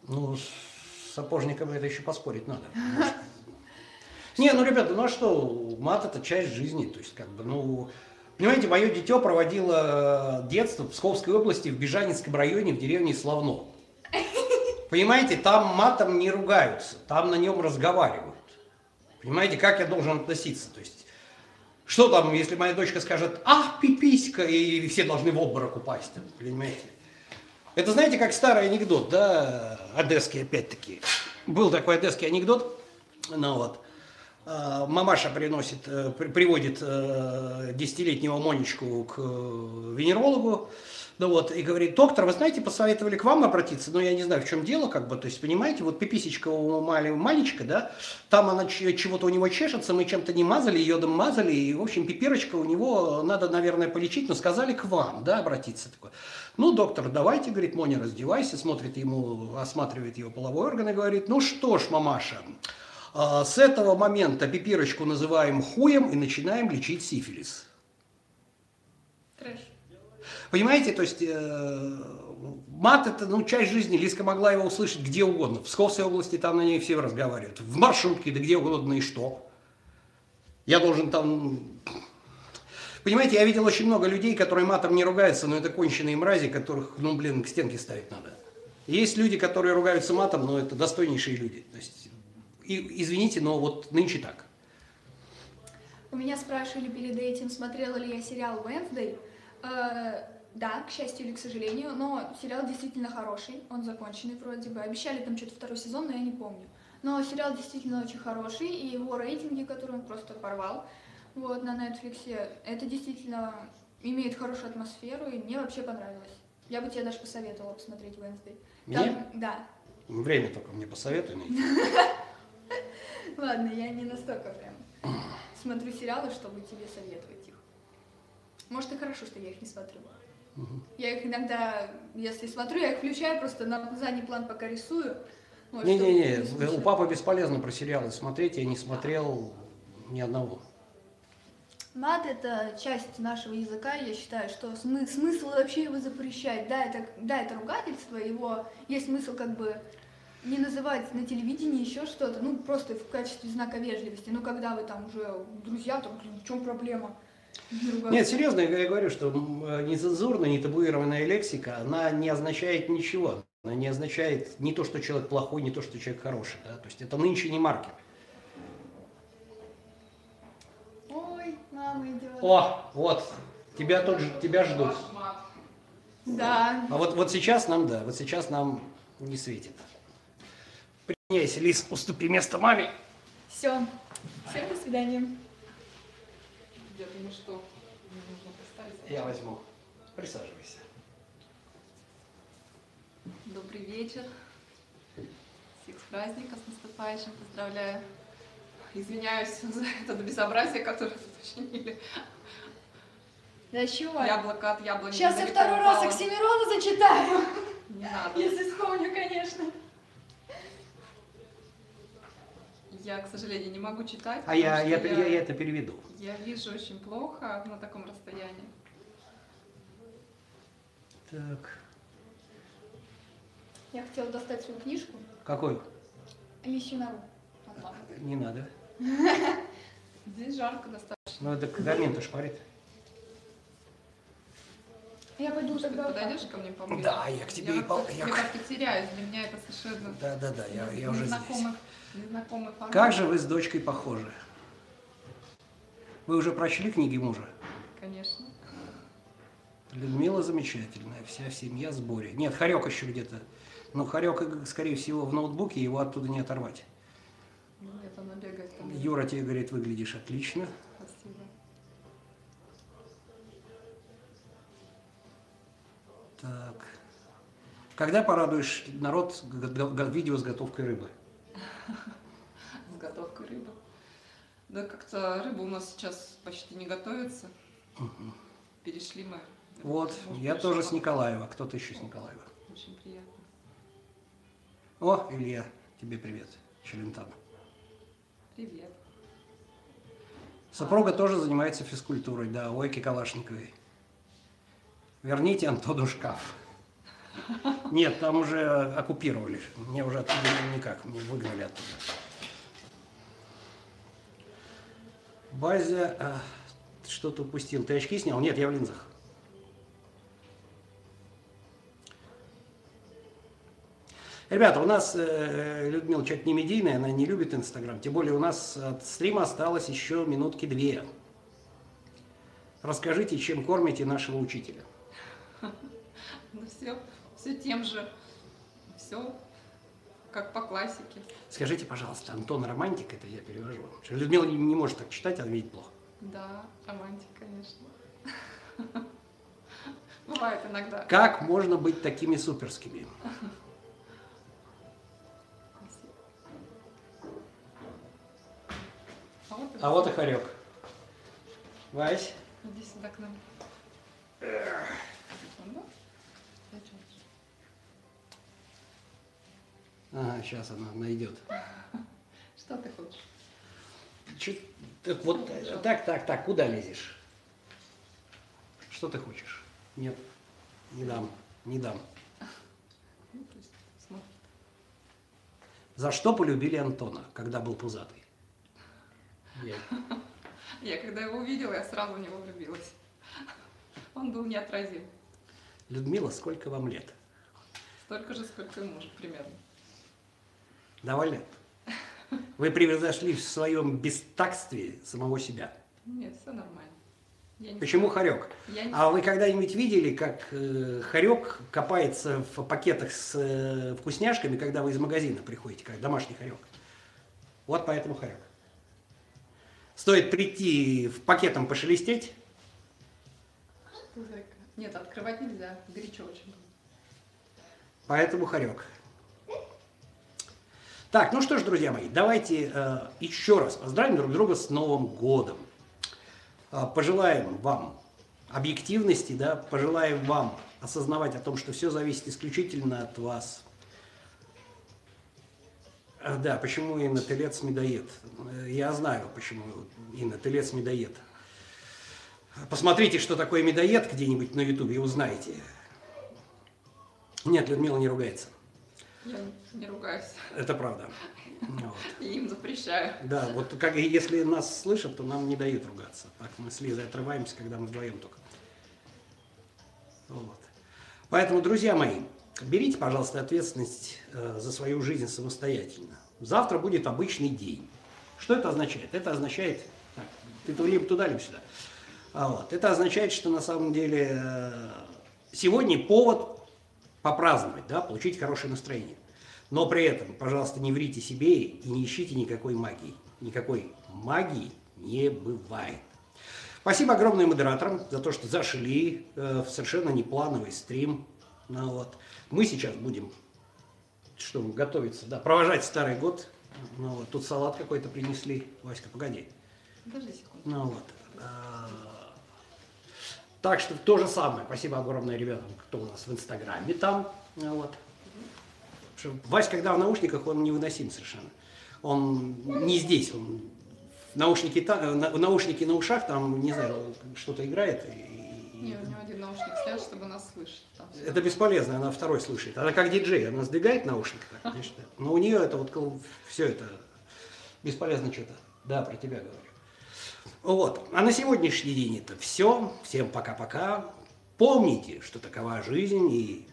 [SPEAKER 1] Ну, с сапожником это еще поспорить надо. *laughs* Не, ну, ребята, ну а что, мат это часть жизни, то есть, как бы, ну, понимаете, мое дитё проводило детство в Псковской области, в Бежанинском районе, в деревне Славно. Понимаете, там матом не ругаются, там на нем разговаривают. Понимаете, как я должен относиться, то есть, что там, если моя дочка скажет, ах, пиписька, и все должны в обморок упасть, понимаете? Это знаете, как старый анекдот, да, одесский опять-таки. Был такой одесский анекдот, ну вот, мамаша приносит, э, при- приводит э, десятилетнего Монечку к э, венерологу, ну вот, и говорит, доктор, вы знаете, посоветовали к вам обратиться, но я не знаю, в чем дело, как бы, то есть, понимаете, вот пиписечка у мальчика, да, там она чего-то у него чешется, мы чем-то не мазали, йодом мазали, и, в общем, пиперочка у него надо, наверное, полечить, но сказали к вам, да, обратиться такой. Ну, доктор, давайте, говорит, Моня, раздевайся, смотрит ему, осматривает его половой орган и говорит, ну что ж, мамаша, с этого момента пипирочку называем хуем и начинаем лечить сифилис.
[SPEAKER 2] Трэш.
[SPEAKER 1] Понимаете, то есть э, мат это ну, часть жизни, Лиска могла его услышать где угодно. В Псковской области там на ней все разговаривают. В маршрутке, да где угодно и что. Я должен там... Понимаете, я видел очень много людей, которые матом не ругаются, но это конченые мрази, которых, ну, блин, к стенке ставить надо. Есть люди, которые ругаются матом, но это достойнейшие люди. То есть, и, извините, но вот нынче так.
[SPEAKER 2] У меня спрашивали перед этим, смотрела ли я сериал Wednesday. Э, да, к счастью или к сожалению, но сериал действительно хороший, он законченный вроде бы. Обещали там что-то второй сезон, но я не помню. Но сериал действительно очень хороший, и его рейтинги, которые он просто порвал, вот, на Netflix, это действительно имеет хорошую атмосферу, и мне вообще понравилось. Я бы тебе даже посоветовала посмотреть Wednesday.
[SPEAKER 1] Мне?
[SPEAKER 2] да.
[SPEAKER 1] Время только мне посоветуй найти. *laughs*
[SPEAKER 2] Ладно, я не настолько прям смотрю сериалы, чтобы тебе советовать их. Может, и хорошо, что я их не смотрю. Я их иногда, если смотрю, я их включаю, просто на задний план пока рисую. Вот, чтобы
[SPEAKER 1] Не-не-не,
[SPEAKER 2] не
[SPEAKER 1] у
[SPEAKER 2] слушать.
[SPEAKER 1] папы бесполезно про сериалы смотреть, я не смотрел ни одного.
[SPEAKER 2] Мат – это часть нашего языка, я считаю, что смы- смысл вообще его запрещать. Да, это, да, это ругательство, его есть смысл как бы не называть на телевидении еще что-то, ну, просто в качестве знака вежливости. Ну, когда вы там уже друзья, то, блин, в чем проблема?
[SPEAKER 1] Нет, серьезно, я говорю, что м, нецензурная, не табуированная лексика, она не означает ничего. Она не означает не то, что человек плохой, не то, что человек хороший. Да? То есть это нынче не маркер.
[SPEAKER 2] Ой, мама идет.
[SPEAKER 1] О, вот, тебя тут ж- тебя ждут.
[SPEAKER 2] Да.
[SPEAKER 1] А вот, вот сейчас нам, да, вот сейчас нам не светит. Приняйся, Лис, уступи место маме.
[SPEAKER 2] Все. Всем до свидания.
[SPEAKER 3] Я думаю, что мне нужно поставить.
[SPEAKER 1] Я возьму. Присаживайся.
[SPEAKER 3] Добрый вечер. Всех с праздником, с наступающим. Поздравляю. Извиняюсь *laughs* за это безобразие, которое тут учинили.
[SPEAKER 2] Да чего?
[SPEAKER 3] Яблоко от яблони.
[SPEAKER 2] Сейчас я второй раз. Оксимирона зачитаю.
[SPEAKER 3] Не надо.
[SPEAKER 2] Если вспомню, конечно.
[SPEAKER 3] Я, к сожалению, не могу читать.
[SPEAKER 1] А я, я, я, я это переведу.
[SPEAKER 3] я вижу очень плохо на таком расстоянии.
[SPEAKER 1] Так.
[SPEAKER 2] Я хотела достать свою книжку.
[SPEAKER 1] Какой?
[SPEAKER 2] От мамы.
[SPEAKER 1] Не надо. *laughs*
[SPEAKER 3] Здесь жарко достаточно.
[SPEAKER 1] Ну, это камин-то шпарит.
[SPEAKER 2] Я пойду
[SPEAKER 3] Может, ты
[SPEAKER 2] тогда... так
[SPEAKER 3] подойдешь ко мне поближе?
[SPEAKER 1] Да, я к тебе и
[SPEAKER 3] как-то-
[SPEAKER 1] пол- я
[SPEAKER 3] Я как-то теряюсь. Для меня это совершенно
[SPEAKER 1] Да, да, да, я, я уже здесь. Как же вы с дочкой похожи? Вы уже прочли книги мужа?
[SPEAKER 3] Конечно.
[SPEAKER 1] Людмила замечательная, вся семья в сборе. Нет, Харек еще где-то. Но Харек, скорее всего, в ноутбуке, его оттуда не оторвать.
[SPEAKER 3] Нет, она бегает там.
[SPEAKER 1] Юра тебе говорит, выглядишь отлично.
[SPEAKER 3] Спасибо.
[SPEAKER 1] Так. Когда порадуешь народ видео с готовкой рыбы? *laughs*
[SPEAKER 3] С готовкой рыбы. Да как-то рыба у нас сейчас почти не готовится. Перешли мы.
[SPEAKER 1] Вот,
[SPEAKER 3] Может,
[SPEAKER 1] я тоже с. Николаева. Кто-то еще с Николаева.
[SPEAKER 3] Очень приятно.
[SPEAKER 1] О, Илья, тебе привет. Челентано.
[SPEAKER 3] Привет.
[SPEAKER 1] Супруга тоже занимается физкультурой, да, Ойки Калашниковой. Верните Антону шкаф. Нет, там уже оккупировали. Мне уже оттуда никак, мне выгнали оттуда. Базя, а, что-то упустил. Ты очки снял? Нет, я в линзах. Ребята, у нас э, Людмила человек не медийная, она не любит Инстаграм. Тем более у нас от стрима осталось еще минутки две. Расскажите, чем кормите нашего учителя. *laughs*
[SPEAKER 3] Ну все, все тем же. Все как по классике.
[SPEAKER 1] Скажите, пожалуйста, Антон романтик, это я перевожу. Людмила не, может так читать, она видит плохо.
[SPEAKER 3] Да, романтик, конечно. *laughs* Бывает иногда.
[SPEAKER 1] Как можно быть такими суперскими?
[SPEAKER 3] А вот, и
[SPEAKER 1] А вот и хорек. Вась,
[SPEAKER 3] Иди сюда к нам. Секунду. Зачем?
[SPEAKER 1] Ага, сейчас она найдет.
[SPEAKER 3] Что ты хочешь?
[SPEAKER 1] Чё- так вот, так, так, так, куда лезешь? Что ты хочешь? Нет, не дам, не дам.
[SPEAKER 3] Ну.
[SPEAKER 1] За что полюбили Антона, когда был пузатый? Я-
[SPEAKER 3] Я когда его увидела, я сразу в него влюбилась. Он был неотразим.
[SPEAKER 1] Людмила, сколько вам лет?
[SPEAKER 3] Столько же, сколько и мужу примерно.
[SPEAKER 1] Довольны? Вы превзошли в своем бестакстве самого себя.
[SPEAKER 3] Нет, все нормально. Я не
[SPEAKER 1] Почему хорек?
[SPEAKER 3] Я не
[SPEAKER 1] А вы когда-нибудь видели, как э, хорек копается в пакетах с э, вкусняшками, когда вы из магазина приходите, как домашний хорек? Вот поэтому хорек. Стоит прийти в пакетом пошелестеть,
[SPEAKER 3] Нет, открывать нельзя. Горячо очень
[SPEAKER 1] поэтому хорек. Так, ну что ж, друзья мои, давайте э, еще раз поздравим друг друга с Новым годом. Э, пожелаем вам объективности, да, пожелаем вам осознавать о том, что все зависит исключительно от вас. Э, Да, почему Инна Телец медоед? Э, Я знаю, почему Инна Телец медоед. Посмотрите, что такое медоед где-нибудь на Ютубе и узнаете. Нет, Людмила не ругается.
[SPEAKER 3] Я не ругаюсь.
[SPEAKER 1] Это правда. Вот. *laughs*
[SPEAKER 3] И им запрещаю.
[SPEAKER 1] Да, вот как если нас слышат, то нам не дают ругаться. Так мы с Лизой отрываемся, когда мы вдвоем только. Вот. Поэтому, друзья мои, берите, пожалуйста, ответственность э, за свою жизнь самостоятельно. Завтра будет обычный день. Что это означает? Это означает... Так, ты либо туда, либо сюда. А вот. Это означает, что на самом деле э, сегодня повод попраздновать, да, получить хорошее настроение. Но при этом, пожалуйста, не врите себе и не ищите никакой магии. Никакой магии не бывает. Спасибо огромное модераторам за то, что зашли э, в совершенно неплановый стрим. Ну, вот. Мы сейчас будем что, готовиться, да, провожать старый год. Ну, вот. Тут салат какой-то принесли. Васька, погоди.
[SPEAKER 3] Подожди секунду.
[SPEAKER 1] Ну вот. Так что то же самое. Спасибо огромное ребятам, кто у нас в Инстаграме там. Ну Вот. Вась, когда в наушниках, он невыносим совершенно. Он не здесь, он та- на, в наушнике на ушах, там, не знаю, что-то играет. и-
[SPEAKER 3] Не, у него один наушник снят, чтобы нас слышать. Там
[SPEAKER 1] это бесполезно, она второй слышит. Она как диджей, она сдвигает наушник, так, конечно. Но у нее это вот все это бесполезно что-то. Да, про тебя говорю. Вот. А на сегодняшний день это все. Всем пока-пока. Помните, что такова жизнь и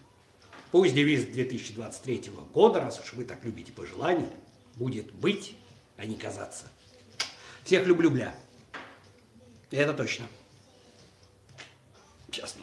[SPEAKER 1] пусть девиз 2023 года, раз уж вы так любите пожелания, будет быть, а не казаться. Всех люблю, бля. Это точно. Честно.